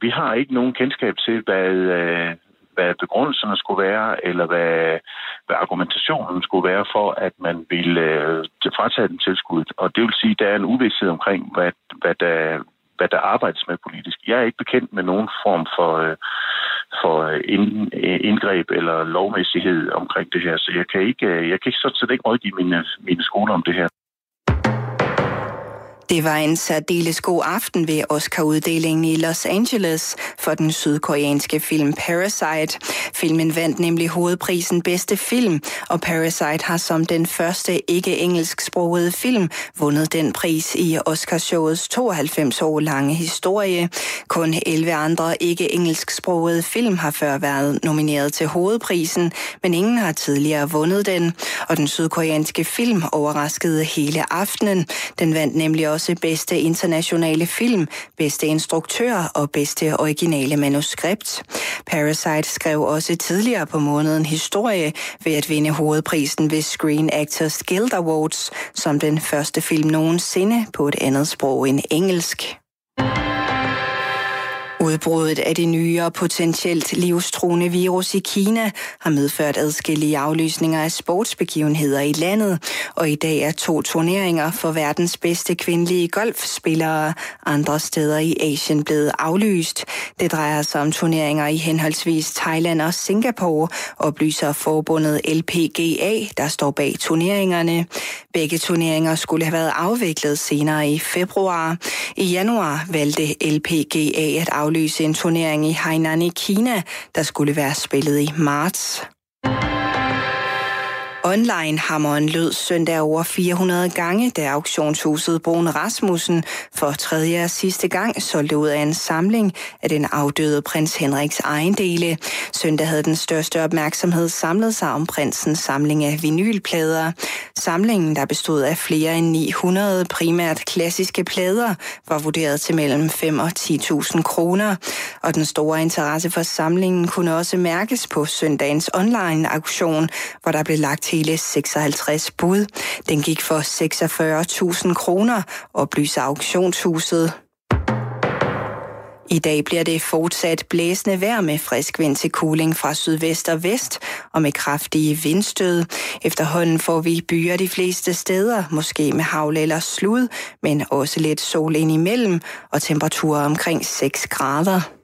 Vi har ikke nogen kendskab til, hvad, øh, hvad begrundelserne skulle være, eller hvad, hvad argumentationen skulle være for, at man ville øh, fratage den tilskuddet. Og det vil sige, at der er en uvidshed omkring, hvad, hvad, der, hvad der arbejdes med politisk. Jeg er ikke bekendt med nogen form for, øh, for indgreb eller lovmæssighed omkring det her, så jeg kan ikke, jeg kan ikke sådan set ikke rådgive mine, mine skoler om det her. Det var en særdeles god aften ved Oscar-uddelingen i Los Angeles for den sydkoreanske film Parasite. Filmen vandt nemlig hovedprisen bedste film, og Parasite har som den første ikke-engelsksprogede film vundet den pris i Oscarshowets 92 år lange historie. Kun 11 andre ikke-engelsksprogede film har før været nomineret til hovedprisen, men ingen har tidligere vundet den. Og den sydkoreanske film overraskede hele aftenen. Den vandt nemlig også bedste internationale film, bedste instruktør og bedste originale manuskript. Parasite skrev også tidligere på måneden historie ved at vinde hovedprisen ved Screen Actors Guild Awards som den første film nogensinde på et andet sprog end engelsk. Udbruddet af det nye og potentielt livstruende virus i Kina har medført adskillige aflysninger af sportsbegivenheder i landet, og i dag er to turneringer for verdens bedste kvindelige golfspillere andre steder i Asien blevet aflyst. Det drejer sig om turneringer i henholdsvis Thailand og Singapore, oplyser forbundet LPGA, der står bag turneringerne. Begge turneringer skulle have været afviklet senere i februar. I januar valgte LPGA at aflyse aflyse en turnering i Hainan i Kina, der skulle være spillet i marts. Online-hammeren lød søndag over 400 gange, da auktionshuset Brune Rasmussen for tredje og sidste gang solgte ud af en samling af den afdøde prins Henriks ejendele. Søndag havde den største opmærksomhed samlet sig om prinsens samling af vinylplader. Samlingen, der bestod af flere end 900 primært klassiske plader, var vurderet til mellem 5 og 10.000 kroner. Og den store interesse for samlingen kunne også mærkes på søndagens online-auktion, hvor der blev lagt hele 56 bud. Den gik for 46.000 kroner, oplyser auktionshuset. I dag bliver det fortsat blæsende vejr med frisk vind til cooling fra sydvest og vest og med kraftige vindstød. Efterhånden får vi byer de fleste steder, måske med havl eller slud, men også lidt sol ind imellem og temperaturer omkring 6 grader.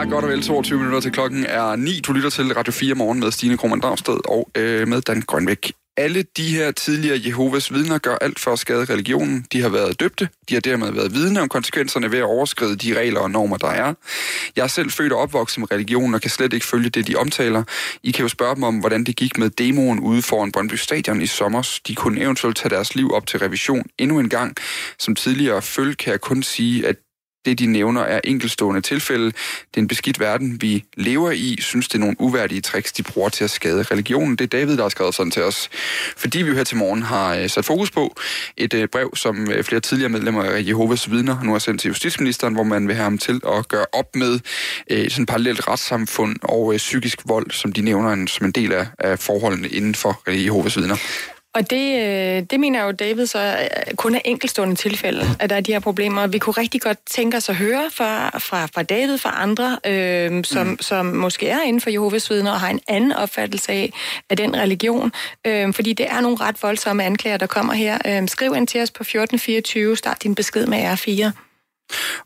Er godt og vel 22 minutter til klokken er 9. Du lytter til Radio 4 morgen med Stine Krohmann Dragsted og øh, med Dan Grønvæk. Alle de her tidligere Jehovas vidner gør alt for at skade religionen. De har været døbte. De har dermed været vidne om konsekvenserne ved at overskride de regler og normer, der er. Jeg er selv født og opvokset med religionen og kan slet ikke følge det, de omtaler. I kan jo spørge dem om, hvordan det gik med demoen ude foran Brøndby Stadion i sommer. De kunne eventuelt tage deres liv op til revision endnu en gang. Som tidligere følge kan jeg kun sige, at det, de nævner, er enkelstående tilfælde. Det er en beskidt verden, vi lever i. Synes, det er nogle uværdige tricks, de bruger til at skade religionen. Det er David, der har skrevet sådan til os. Fordi vi jo her til morgen har øh, sat fokus på et øh, brev, som øh, flere tidligere medlemmer af Jehovas vidner nu har sendt til justitsministeren, hvor man vil have ham til at gøre op med et sådan parallelt retssamfund og psykisk vold, som de nævner som en del af, af forholdene inden for Jehovas vidner. Og det, øh, det mener jo David så kun er enkeltstående tilfælde, at der er de her problemer. Vi kunne rigtig godt tænke os at høre fra, fra, fra David, fra andre, øh, som, mm. som måske er inden for Jehovas vidner og har en anden opfattelse af, af den religion. Øh, fordi det er nogle ret voldsomme anklager, der kommer her. Øh, skriv ind til os på 1424, start din besked med R4.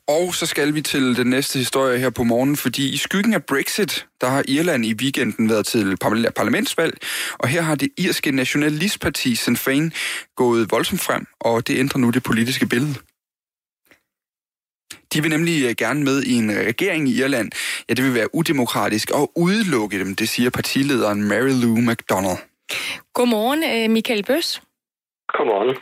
Og så skal vi til den næste historie her på morgen, fordi i skyggen af Brexit, der har Irland i weekenden været til parlamentsvalg, og her har det irske nationalistparti Sinn Féin gået voldsomt frem, og det ændrer nu det politiske billede. De vil nemlig øh, gerne med i en regering i Irland. Ja, det vil være udemokratisk og udelukke dem, det siger partilederen Mary Lou MacDonald. Godmorgen, øh, Michael Bøs. Godmorgen.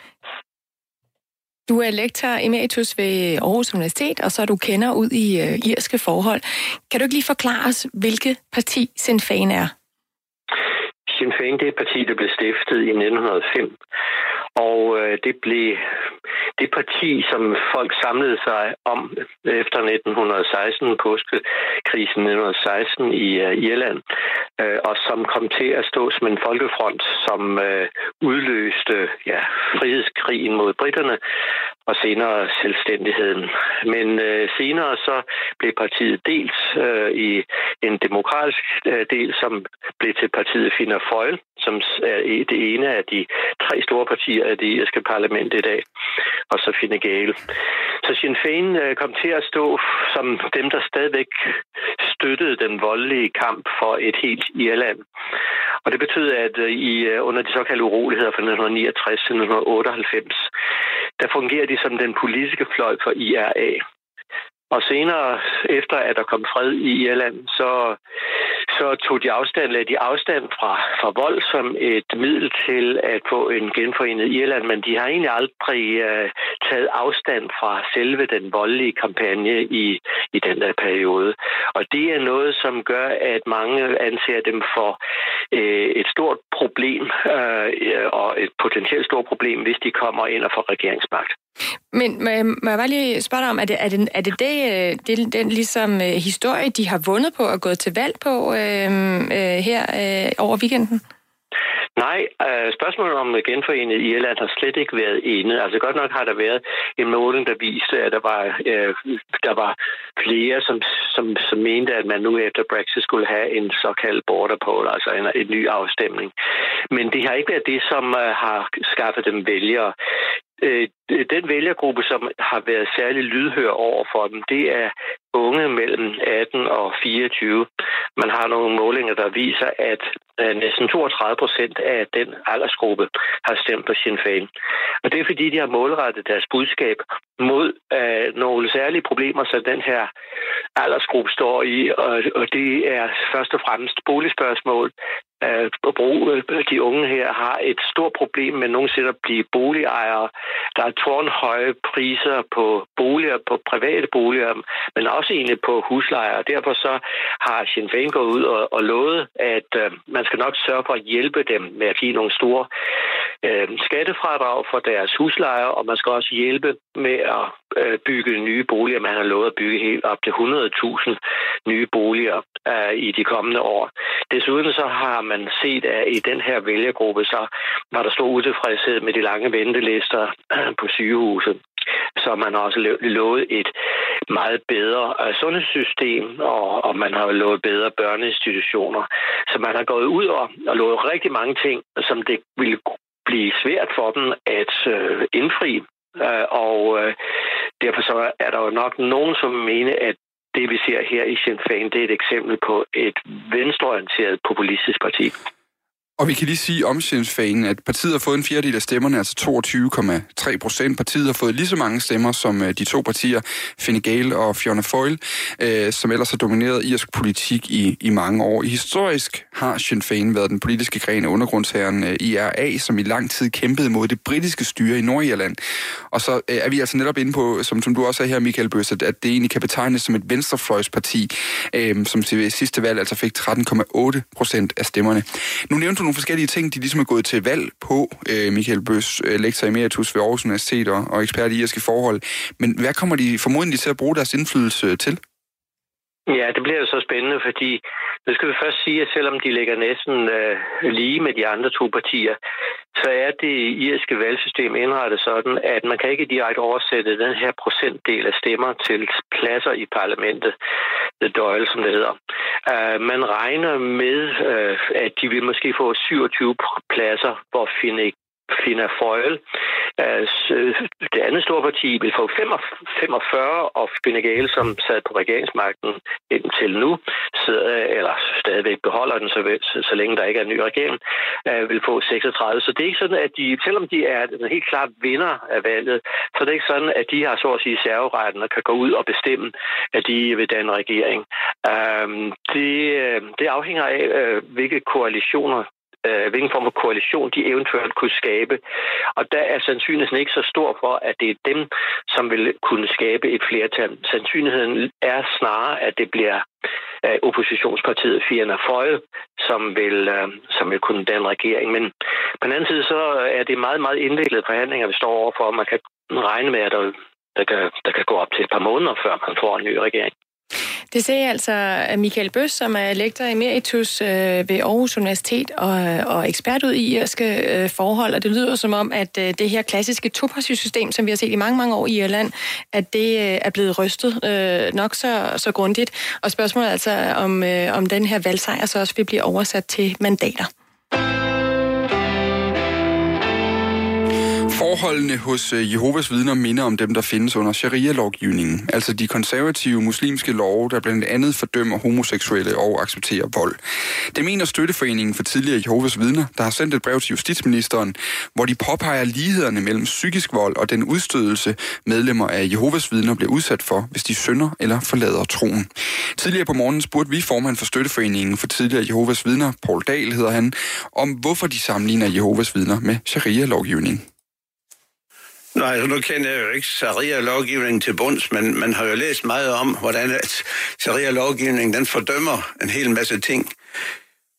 Du er lektor emeritus ved Aarhus Universitet, og så er du kender ud i øh, irske forhold. Kan du ikke lige forklare os, hvilket parti Sinn Féin er? Sinn Féin det er et parti, der blev stiftet i 1905, og øh, det blev det parti, som folk samlede sig om efter 1916, påskekrisen 1916 i øh, Irland, øh, og som kom til at stå som en folkefront, som øh, udløste ja, frihedskrigen mod britterne og senere selvstændigheden. Men øh, senere så blev partiet delt øh, i en demokratisk øh, del, som blev til partiet Finder Føjl, som er det ene af de tre store partier af det irske parlament i dag, og så Fine Gael. Så Sinn Féin øh, kom til at stå som dem, der stadigvæk støttede den voldelige kamp for et helt Irland. Og det betød, at øh, i øh, under de såkaldte uroligheder fra 1969 til 1998, der fungerer de som den politiske fløj for IRA. Og senere, efter at der kom fred i Irland, så, så tog de afstand, lagde de afstand fra, fra vold som et middel til at få en genforenet Irland, men de har egentlig aldrig øh, taget afstand fra selve den voldelige kampagne i, i den der periode. Og det er noget, som gør, at mange anser dem for øh, et stort problem, øh, og et potentielt stort problem, hvis de kommer ind og får regeringsmagt. Men må jeg bare lige spørge dig om, er det, er det, er det, det, øh, det den ligesom øh, historie, de har vundet på og gået til valg på øh, øh, her øh, over weekenden? Nej, øh, spørgsmålet om genforenet Irland har slet ikke været inde. Altså godt nok har der været en måling, der viste, at der var, øh, der var flere, som, som, som mente, at man nu efter Brexit skulle have en såkaldt border poll, altså en, en ny afstemning. Men det har ikke været det, som øh, har skaffet dem vælgere. Øh, den vælgergruppe, som har været særlig lydhør over for dem, det er unge mellem 18 og 24. Man har nogle målinger, der viser, at øh, næsten 32 procent af den aldersgruppe har stemt på Sinn Féin. Og det er fordi, de har målrettet deres budskab mod uh, nogle særlige problemer, som den her aldersgruppe står i, og, og det er først og fremmest boligspørgsmål. Uh, de unge her har et stort problem med nogensinde at blive boligejere. Der er tårnhøje priser på boliger, på private boliger, men også egentlig på huslejer. Og derfor så har Sinn Féin gået ud og, og lovet, at øh, man skal nok sørge for at hjælpe dem med at give nogle store øh, skattefradrag for deres huslejer, og man skal også hjælpe med at øh, bygge nye boliger. Man har lovet at bygge helt op til 100.000 nye boliger øh, i de kommende år. Desuden så har man set, at i den her vælgergruppe, så var der stor utilfredshed med de lange ventelister øh, på sygehuset. Så man har også lovet et meget bedre øh, sundhedssystem, og, og man har lovet bedre børneinstitutioner. Så man har gået ud og, og lovet rigtig mange ting, som det ville blive svært for dem at øh, indfri. Øh, og øh, derfor så er der jo nok nogen, som mener, at det vi ser her i Sinn Féin, det er et eksempel på et venstreorienteret populistisk parti. Og vi kan lige sige om Sinn at partiet har fået en fjerdedel af stemmerne, altså 22,3 procent. Partiet har fået lige så mange stemmer som øh, de to partier, Fine Gael og Fiona Foyle, øh, som ellers har domineret irsk politik i, i mange år. I historisk har Sinn Féin været den politiske gren af undergrundsherren øh, IRA, som i lang tid kæmpede mod det britiske styre i Nordirland. Og så øh, er vi altså netop inde på, som, som du også er her, Michael Bøs, at det egentlig kan betegnes som et venstrefløjsparti, øh, som til sidste valg altså fik 13,8 procent af stemmerne. Nu nævnte du nogle forskellige ting, de ligesom er gået til valg på. Øh, Michael Bøs, øh, lektor emeritus ved Aarhus Universitet og, og ekspert i irske forhold. Men hvad kommer de formodentlig til at bruge deres indflydelse til? Ja, det bliver jo så spændende, fordi nu skal vi først sige, at selvom de ligger næsten øh, lige med de andre to partier, så er det irske valgsystem indrettet sådan, at man kan ikke direkte oversætte den her procentdel af stemmer til pladser i parlamentet, the Doyle, som det hedder. Uh, man regner med, uh, at de vil måske få 27 pladser, hvor Finnick Fina Foyle. Øh, øh, det andet store parti vil få 45, og Fine Gael, som sad på regeringsmagten indtil nu, sidder, eller stadigvæk beholder den, så, så længe der ikke er en ny regering, øh, vil få 36. Så det er ikke sådan, at de, selvom de er en helt klar vinder af valget, så det er ikke sådan, at de har så at sige serveretten og kan gå ud og bestemme, at de vil danne regering. Øhm, det, det afhænger af, hvilke koalitioner øh, hvilken form for koalition de eventuelt kunne skabe. Og der er sandsynligheden ikke så stor for, at det er dem, som vil kunne skabe et flertal. Sandsynligheden er snarere, at det bliver øh, oppositionspartiet Fianna Føje, som vil, øh, som vil kunne danne regering. Men på den anden side, så er det meget, meget indviklede forhandlinger, vi står overfor. Man kan regne med, at der, der, kan, der kan gå op til et par måneder, før man får en ny regering. Det sagde altså Michael Bøs, som er lektor emeritus øh, ved Aarhus Universitet og, og ekspert ud i irske øh, forhold, og det lyder som om, at øh, det her klassiske topartisystem, som vi har set i mange, mange år i Irland, at det er blevet rystet nok så, så grundigt. Og spørgsmålet er altså, om, om den her valgsejr så også vil blive oversat til mandater. Forholdene hos øh, Jehovas vidner minder om dem, der findes under sharia-lovgivningen, altså de konservative muslimske love, der blandt andet fordømmer homoseksuelle og accepterer vold. Det mener Støtteforeningen for tidligere Jehovas vidner, der har sendt et brev til justitsministeren, hvor de påpeger lighederne mellem psykisk vold og den udstødelse medlemmer af Jehovas vidner bliver udsat for, hvis de synder eller forlader troen. Tidligere på morgenen spurgte vi formand for Støtteforeningen for tidligere Jehovas vidner, Paul Dahl hedder han, om hvorfor de sammenligner Jehovas vidner med sharia-lovgivning. Nej, nu kender jeg jo ikke sharia-lovgivningen til bunds, men man har jo læst meget om, hvordan at sharia-lovgivningen den fordømmer en hel masse ting,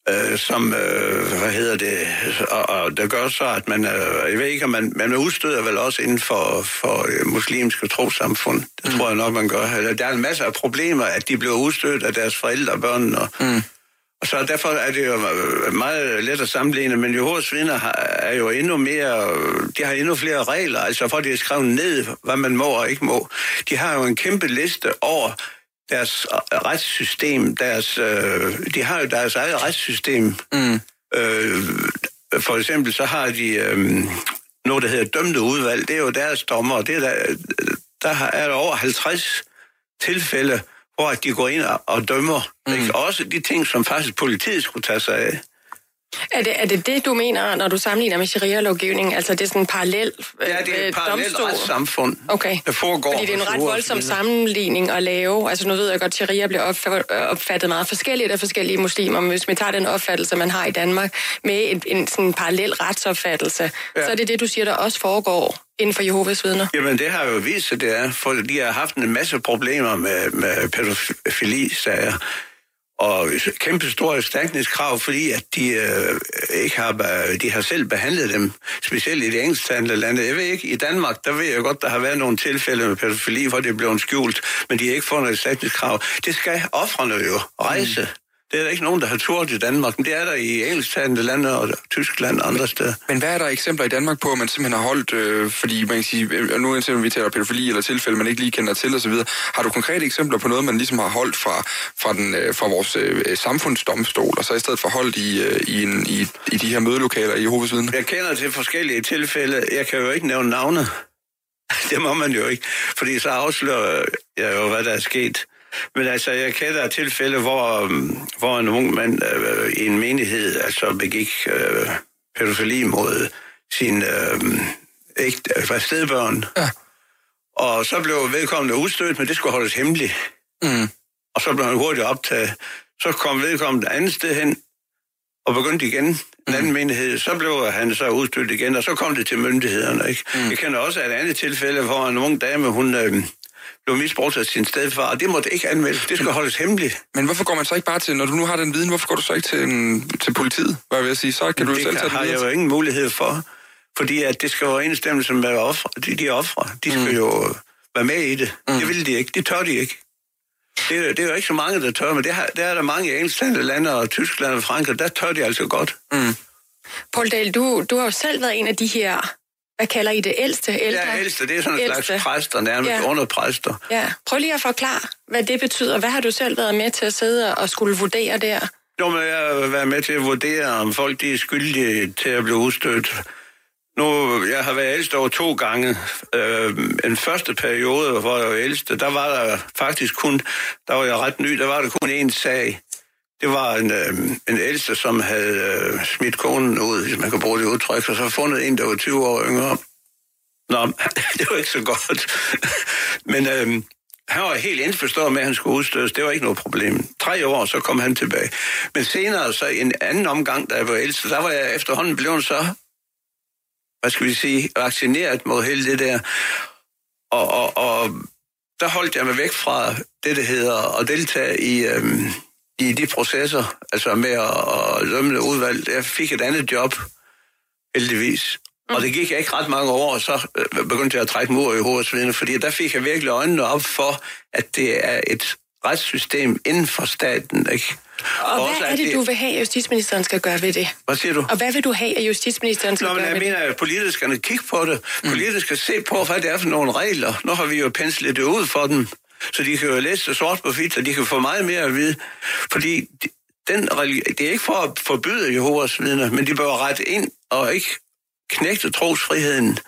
øh, som, øh, hvad hedder det, og, og det gør så, at man, øh, jeg ved ikke, om man, man udstøder vel også inden for, for øh, muslimske trosamfund. Det mm. tror jeg nok, man gør. Der er en masse af problemer, at de bliver udstødt af deres forældre og børn, og, mm. Så derfor er det jo meget let at sammenligne, men Jehovas vidner er jo endnu mere, de har endnu flere regler, altså for de er skrevet ned, hvad man må og ikke må. De har jo en kæmpe liste over deres retssystem, deres, øh, de har jo deres eget retssystem. Mm. Øh, for eksempel så har de øh, noget, der hedder dømte udvalg, det er jo deres dommer, det er der, der er der over 50 tilfælde, hvor de går ind og dømmer. Mm. Ikke? Også de ting, som faktisk politiet skulle tage sig af. Er det, er det det, du mener, når du sammenligner med sharia-lovgivningen? Altså, det er sådan en parallel øh, Ja, det er et parallelt retssamfund, okay. der foregår. Fordi det er en ret voldsom sammenligning at lave. Altså, nu ved jeg godt, at sharia bliver opfattet meget forskelligt af forskellige muslimer, men hvis man tager den opfattelse, man har i Danmark, med en, en sådan parallel retsopfattelse, ja. så er det det, du siger, der også foregår inden for Jehovas vidner? Jamen, det har jo vist sig, det er, for de har haft en masse problemer med, med pædofili-sager og kæmpe store erstatningskrav, fordi at de øh, ikke har, de har selv behandlet dem, specielt i de engelsktalende lande. Jeg ved ikke, i Danmark, der ved jeg godt, der har været nogle tilfælde med pædofili, hvor det er blevet skjult, men de har ikke fået noget erstatningskrav. Det skal offrene jo rejse. Mm. Det er der ikke nogen, der har turt i Danmark, men det er der i engelsktalende lande og Tyskland og andre steder. Men hvad er der eksempler i Danmark på, at man simpelthen har holdt, øh, fordi man kan sige, øh, nu er vi taler pædofili eller tilfælde, man ikke lige kender til osv., har du konkrete eksempler på noget, man ligesom har holdt fra, fra, den, øh, fra vores øh, samfundsdomstol, og så i stedet for holdt i, øh, i, en, i, i de her mødelokaler i Jehovas Vidne? Jeg kender til forskellige tilfælde. Jeg kan jo ikke nævne navne. Det må man jo ikke, fordi så afslører jeg jo, hvad der er sket. Men altså, jeg kender tilfælde, hvor, øhm, hvor en ung mand øh, i en menighed altså begik øh, pædofili mod sin øh, ægte, øh, stedbørn. Ja. Og så blev vedkommende udstødt, men det skulle holdes hemmeligt. Mm. Og så blev han hurtigt optaget. Så kom vedkommende andet sted hen, og begyndte igen en anden mm. menighed. Så blev han så udstødt igen, og så kom det til myndighederne. Ikke? Mm. Jeg kender også et andet tilfælde, hvor en ung dame, hun... Øh, blev misbrugt af sin stedfar, og det måtte ikke anmeldes. Det skal holdes hemmeligt. Men hvorfor går man så ikke bare til, når du nu har den viden, hvorfor går du så ikke til, en, til politiet? Hvad vil jeg sige? Så kan du det selv tage det har jeg jo ingen mulighed for, fordi at det skal jo enstemmelse med ofre. De, de ofre, de skal mm. jo være med i det. Mm. Det vil de ikke. Det tør de ikke. Det, det er jo ikke så mange, der tør, men det, har, der er der mange engelsktalende lande, og Tyskland og Frankrig, der tør de altså godt. Mm. Paul Dahl, du, du har jo selv været en af de her, hvad kalder I det, ældste? Ældre? Ja, ældste, det er sådan en ældste. slags præster, nærmest Ja. ja. under præster. Ja, prøv lige at forklare, hvad det betyder. Hvad har du selv været med til at sidde og skulle vurdere der? Nu må jeg være med til at vurdere, om folk de er skyldige til at blive udstødt. Nu, jeg har været ældste over to gange. Øh, en første periode, hvor jeg var ældste, der var der faktisk kun, der var jeg ret ny, der var der kun én sag. Det var en, øh, en ældste, som havde øh, smidt konen ud, hvis man kan bruge det udtryk, og så fundet en, der var 20 år yngre. Nå, det var ikke så godt. Men øh, han var helt indforstået med, at han skulle udstødes. Det var ikke noget problem. Tre år, så kom han tilbage. Men senere, så en anden omgang, da jeg var ældste, der var jeg efterhånden blevet så, hvad skal vi sige, vaccineret mod hele det der. Og, og, og der holdt jeg mig væk fra det, det hedder at deltage i, Øh, i de processer, altså med at, dømme udvalg. Jeg fik et andet job, heldigvis. Og det gik ikke ret mange år, og så øh, begyndte jeg at trække mur i hovedet, fordi der fik jeg virkelig øjnene op for, at det er et retssystem inden for staten. Ikke? Og også, hvad er at det, du vil have, at justitsministeren skal gøre ved det? Hvad siger du? Og hvad vil du have, at justitsministeren skal Nå, men gøre jeg ved mener, at politisk skal kigge på det. Politisk skal se på, hvad det er for nogle regler. Nu har vi jo penslet det ud for dem, så de kan jo læse det sort på hvidt, og de kan få meget mere at vide. Fordi den, religion, det er ikke for at forbyde Jehovas vidner, men de bør rette ind og ikke knægte trosfriheden.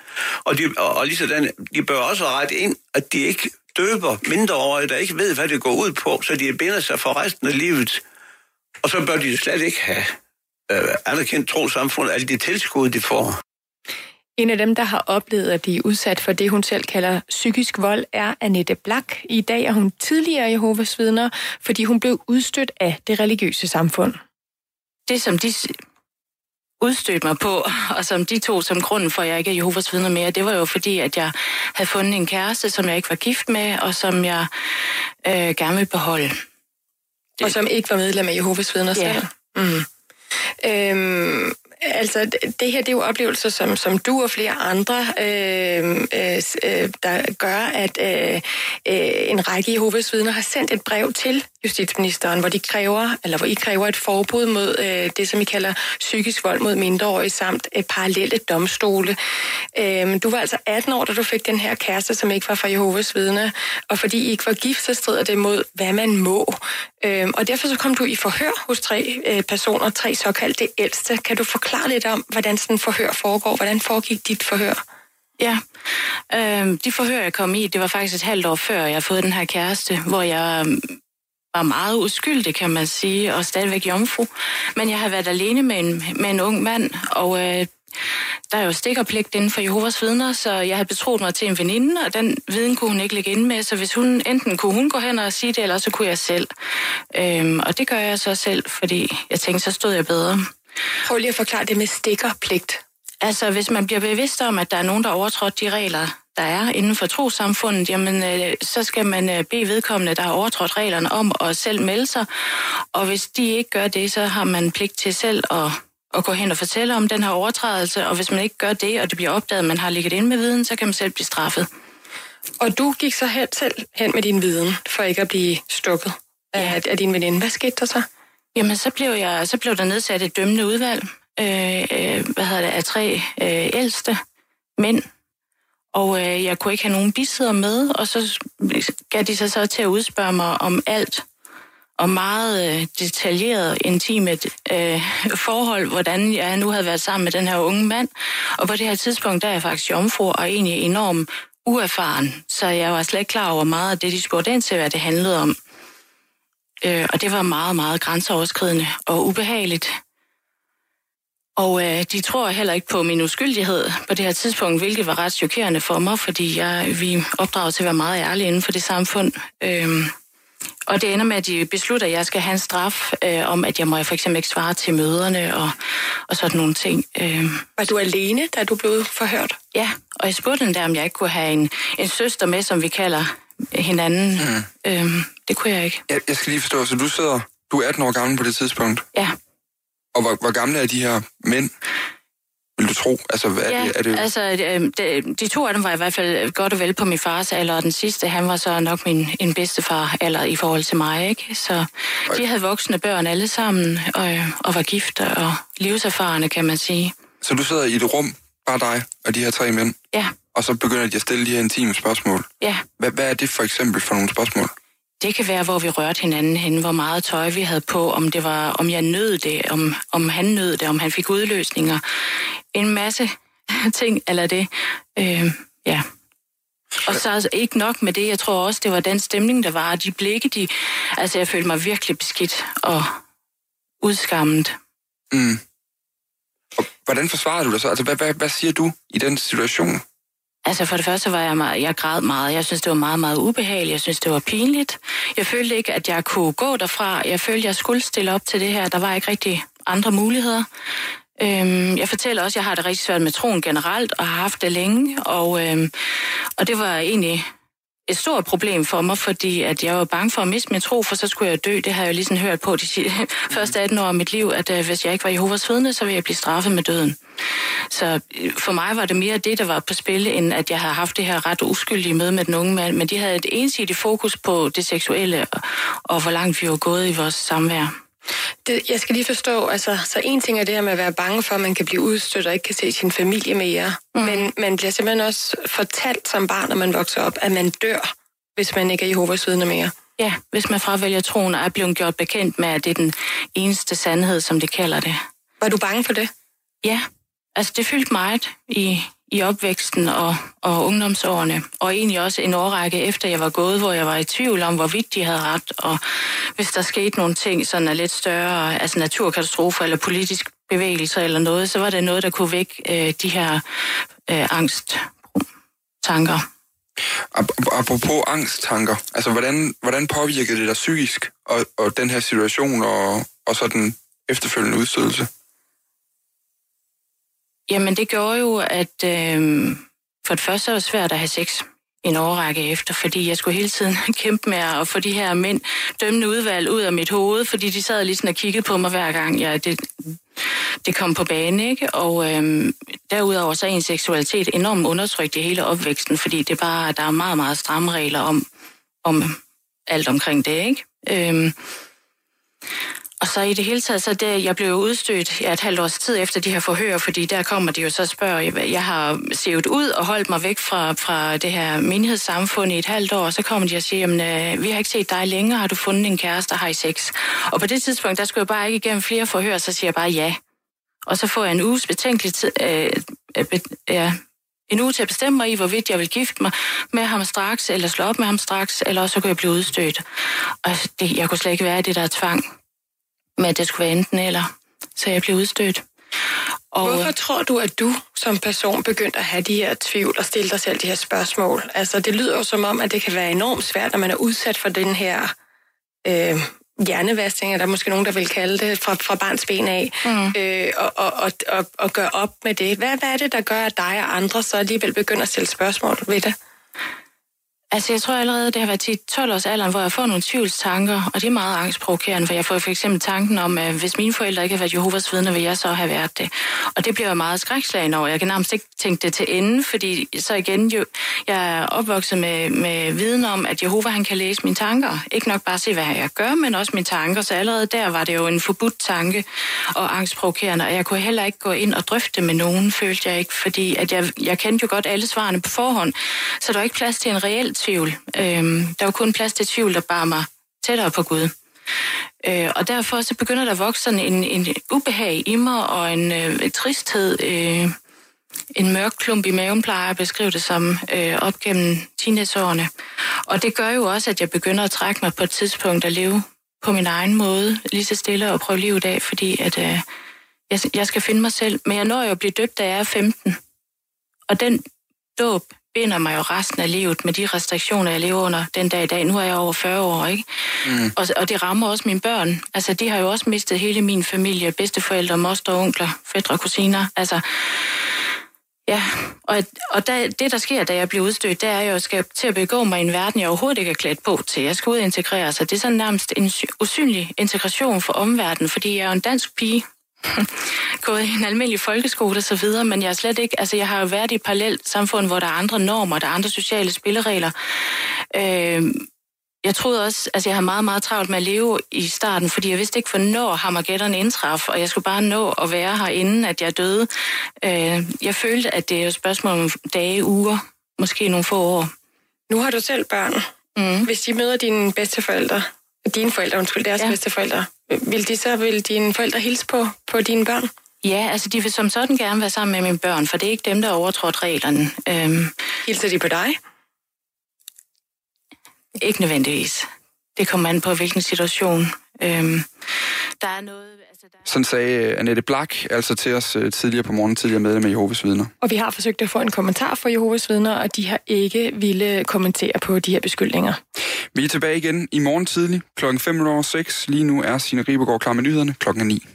Og, de, og, og lige sådan, de bør også rette ind, at de ikke døber mindreårige, der ikke ved, hvad det går ud på, så de binder sig for resten af livet. Og så bør de slet ikke have øh, anerkendt trosamfund, alle de tilskud, de får. En af dem, der har oplevet at blive udsat for det, hun selv kalder psykisk vold, er Annette Blak. I dag er hun tidligere Jehovas vidner, fordi hun blev udstødt af det religiøse samfund. det, som de udstødte mig på, og som de tog som grunden for, at jeg ikke er Jehovas vidner mere, det var jo fordi, at jeg havde fundet en kæreste, som jeg ikke var gift med, og som jeg øh, gerne vil beholde. Og som ikke var medlem af Jehovas vidner Ja. selv. Mm. Øhm, altså, det- her det er jo oplevelser, som, som du og flere andre, øh, øh, øh der gør, at øh, øh, en række Jehovas vidner har sendt et brev til justitsministeren, hvor de kræver, eller hvor I kræver et forbud mod øh, det, som I kalder psykisk vold mod mindreårige, samt øh, parallelle domstole. Øh, du var altså 18 år, da du fik den her kæreste, som ikke var fra Jehovas vidner, og fordi I ikke var gift, så strider det mod, hvad man må. Øh, og derfor så kom du i forhør hos tre øh, personer, tre såkaldte ældste. Kan du forklare lidt om, hvordan sådan en forhør foregår? Hvordan foregik dit forhør? Ja, øh, de forhør, jeg kom i, det var faktisk et halvt år før, jeg fået den her kæreste, hvor jeg øh, var meget uskyldig, kan man sige, og stadigvæk jomfru. Men jeg har været alene med en, med en ung mand, og øh, der er jo stikkerpligt inden for Jehovas vidner, så jeg havde betroet mig til en veninde, og den viden kunne hun ikke lægge ind med, så hvis hun, enten kunne hun gå hen og sige det, eller så kunne jeg selv. Øhm, og det gør jeg så selv, fordi jeg tænkte, så stod jeg bedre. Prøv lige at forklare det med stikkerpligt. Altså, hvis man bliver bevidst om, at der er nogen, der overtrådt de regler, der er inden for trosamfundet, jamen, øh, så skal man øh, bede vedkommende, der har overtrådt reglerne, om at selv melde sig. Og hvis de ikke gør det, så har man pligt til selv at, at gå hen og fortælle om den her overtrædelse. Og hvis man ikke gør det, og det bliver opdaget, at man har ligget inde med viden, så kan man selv blive straffet. Og du gik så hen, selv hen med din viden, for ikke at blive stukket af, af din veninde. Hvad skete der så? Jamen, så blev, jeg, så blev der nedsat et dømmende udvalg, øh, øh, hvad hedder det, af tre øh, ældste mænd. Og øh, jeg kunne ikke have nogen bisidder med, og så gav de sig så til at udspørge mig om alt, og meget øh, detaljeret, intimet øh, forhold, hvordan jeg nu havde været sammen med den her unge mand. Og på det her tidspunkt, der er jeg faktisk jomfru og egentlig enormt uerfaren, så jeg var slet ikke klar over meget af det, de spurgte ind til, hvad det handlede om. Øh, og det var meget, meget grænseoverskridende og ubehageligt. Og øh, de tror heller ikke på min uskyldighed på det her tidspunkt, hvilket var ret chokerende for mig, fordi jeg, vi opdraget til at være meget ærlige inden for det samfund. Øhm, og det ender med, at de beslutter, at jeg skal have en straf øh, om, at jeg må for eksempel ikke svare til møderne og, og sådan nogle ting. Øhm. Var du alene, da du blev forhørt? Ja, og jeg spurgte den der, om jeg ikke kunne have en, en søster med, som vi kalder hinanden. Mm. Øhm, det kunne jeg ikke. Jeg, jeg skal lige forstå, så du sidder, du er 18 år gammel på det tidspunkt? Ja. Og hvor, hvor gamle er de her mænd? vil du tro? Altså, hvad ja, er det? Er det... altså øh, de, de to af dem var i hvert fald godt og vel på min fars alder, og den sidste, han var så nok min en bedstefar alder i forhold til mig, ikke? Så de havde voksne børn alle sammen, og, og var gift og livserfarne, kan man sige. Så du sidder i et rum, bare dig og de her tre mænd? Ja. Og så begynder de at stille de her intime spørgsmål? Ja. Hvad, hvad er det for eksempel for nogle spørgsmål? Det kan være, hvor vi rørte hinanden hen, hvor meget tøj vi havde på, om det var, om jeg nød det, om, om han nød det, om han fik udløsninger. En masse ting eller det. Øh, ja. Og så altså ikke nok med det, jeg tror også, det var den stemning, der var. De blikke, de... Altså, jeg følte mig virkelig beskidt og udskammet. Mm. Og hvordan forsvarer du dig så? Altså, hvad, hvad, hvad siger du i den situation? Altså for det første var jeg, meget, jeg græd meget. Jeg synes, det var meget, meget ubehageligt. Jeg synes, det var pinligt. Jeg følte ikke, at jeg kunne gå derfra. Jeg følte, jeg skulle stille op til det her. Der var ikke rigtig andre muligheder. Øhm, jeg fortæller også, at jeg har det rigtig svært med troen generelt, og har haft det længe. Og, øhm, og det var egentlig et stort problem for mig, fordi at jeg var bange for at miste min tro, for så skulle jeg dø. Det har jeg jo ligesom hørt på de første 18 år af mit liv, at uh, hvis jeg ikke var Jehovas vidne, så ville jeg blive straffet med døden. Så øh, for mig var det mere det, der var på spil, end at jeg havde haft det her ret uskyldige møde med den unge mand. Men de havde et ensidigt fokus på det seksuelle, og, og hvor langt vi var gået i vores samvær. Det, jeg skal lige forstå, altså, så en ting er det her med at være bange for, at man kan blive udstødt og ikke kan se sin familie mere. Mm. Men man bliver simpelthen også fortalt som barn, når man vokser op, at man dør, hvis man ikke er Jehovas vidne mere. Ja, hvis man fravælger troen og er blevet gjort bekendt med, at det er den eneste sandhed, som det kalder det. Var du bange for det? Ja, altså det fyldte meget i, i opvæksten og, og ungdomsårene, og egentlig også en årrække efter jeg var gået, hvor jeg var i tvivl om, hvorvidt de havde ret, og hvis der skete nogle ting, sådan er lidt større, altså naturkatastrofer eller politisk bevægelser eller noget, så var det noget, der kunne vække øh, de her øh, angsttanker. Apropos angsttanker, altså hvordan, hvordan påvirkede det dig psykisk, og, og den her situation, og, og så den efterfølgende udstødelse? Jamen, det gjorde jo, at øh, for det første var det svært at have sex en årrække efter, fordi jeg skulle hele tiden kæmpe med at få de her mænd dømmende udvalg ud af mit hoved, fordi de sad lige sådan og kiggede på mig hver gang, jeg, det, det kom på banen, ikke? Og øhm, derudover så er en seksualitet enormt undertrykt i hele opvæksten, fordi det bare, der er meget, meget stramme regler om, om alt omkring det, ikke? Øhm, og så i det hele taget, så det, jeg blev udstødt ja, et halvt års tid efter de her forhør, fordi der kommer de jo så og spørger, jeg har set ud og holdt mig væk fra, fra det her menighedssamfund i et halvt år, og så kommer de og siger, jamen, øh, vi har ikke set dig længere, har du fundet en kæreste, har I sex? Og på det tidspunkt, der skulle jeg bare ikke igennem flere forhør, så siger jeg bare ja. Og så får jeg en uges betænkelig tid, øh, øh, ja, en uge til at bestemme mig i, hvorvidt jeg vil gifte mig med ham straks, eller slå op med ham straks, eller så kunne jeg blive udstødt. Og det, jeg kunne slet ikke være det der tvang med, at det skulle være enten eller. Så jeg blev udstødt. Og... Hvorfor tror du, at du som person begyndte at have de her tvivl og stille dig selv de her spørgsmål? Altså, det lyder jo som om, at det kan være enormt svært, når man er udsat for den her øh, hjernevasting, eller der er måske nogen, der vil kalde det, fra, fra barns ben af, mm. øh, og, og, og, og, og gøre op med det. Hvad, hvad er det, der gør, at dig og andre så alligevel begynder at stille spørgsmål ved det? Altså, jeg tror allerede, det har været til 12 års alderen, hvor jeg får nogle tvivlstanker, og det er meget angstprovokerende, for jeg får for eksempel tanken om, at hvis mine forældre ikke har været Jehovas vidner, vil jeg så have været det. Og det bliver jeg meget skrækslagen over. Jeg kan nærmest ikke tænke det til ende, fordi så igen, jo, jeg er opvokset med, med viden om, at Jehova han kan læse mine tanker. Ikke nok bare se, hvad jeg gør, men også mine tanker. Så allerede der var det jo en forbudt tanke og angstprovokerende, og jeg kunne heller ikke gå ind og drøfte med nogen, følte jeg ikke, fordi at jeg, jeg kendte jo godt alle svarene på forhånd, så der var ikke plads til en reelt tvivl. Øhm, der var kun plads til tvivl, der bar mig tættere på Gud. Øh, og derfor så begynder der at vokse sådan en, en ubehag i mig, og en, øh, en tristhed, øh, en mørk klump i maven, plejer at beskrive det som, øh, op gennem teenageårene. Og det gør jo også, at jeg begynder at trække mig på et tidspunkt at leve på min egen måde, lige så stille og prøve livet af, fordi at, øh, jeg, jeg skal finde mig selv. Men jeg når jo at blive døbt, da jeg er 15. Og den dåb binder mig jo resten af livet med de restriktioner, jeg lever under den dag i dag. Nu er jeg over 40 år, ikke? Mm. Og, og det rammer også mine børn. Altså, de har jo også mistet hele min familie, bedsteforældre, moster, onkler, fædre og kusiner. Altså, ja, og, og da, det, der sker, da jeg bliver udstødt, det er, at jeg skal til at begå mig i en verden, jeg overhovedet ikke er klædt på til. Jeg skal ud og integrere sig. Det er sådan nærmest en usynlig integration for omverdenen, fordi jeg er en dansk pige, gået i en almindelig folkeskole og så videre, men jeg er slet ikke, altså jeg har jo været i et parallelt samfund, hvor der er andre normer, der er andre sociale spilleregler. Øh, jeg troede også, altså jeg har meget, meget travlt med at leve i starten, fordi jeg vidste ikke, hvornår Hammergætteren indtraf, og jeg skulle bare nå at være her, inden at jeg døde. Øh, jeg følte, at det er et spørgsmål om dage, uger, måske nogle få år. Nu har du selv børn. Mm. Hvis de møder dine bedsteforældre, dine forældre, undskyld, deres ja. bedsteforældre, vil de så, vil dine forældre hilse på, på dine børn? Ja, altså de vil som sådan gerne være sammen med mine børn, for det er ikke dem, der har overtrådt reglerne. Øhm, Hilser de på dig? Ikke nødvendigvis. Det kommer an på, hvilken situation. Øhm, der er noget... Sådan sagde Annette Blak altså til os øh, tidligere på morgen, tidligere medlem af Jehovas vidner. Og vi har forsøgt at få en kommentar fra Jehovas vidner, og de har ikke ville kommentere på de her beskyldninger. Vi er tilbage igen i morgen tidlig klokken 5.06. Lige nu er Signe Ribergaard klar med nyhederne klokken 9.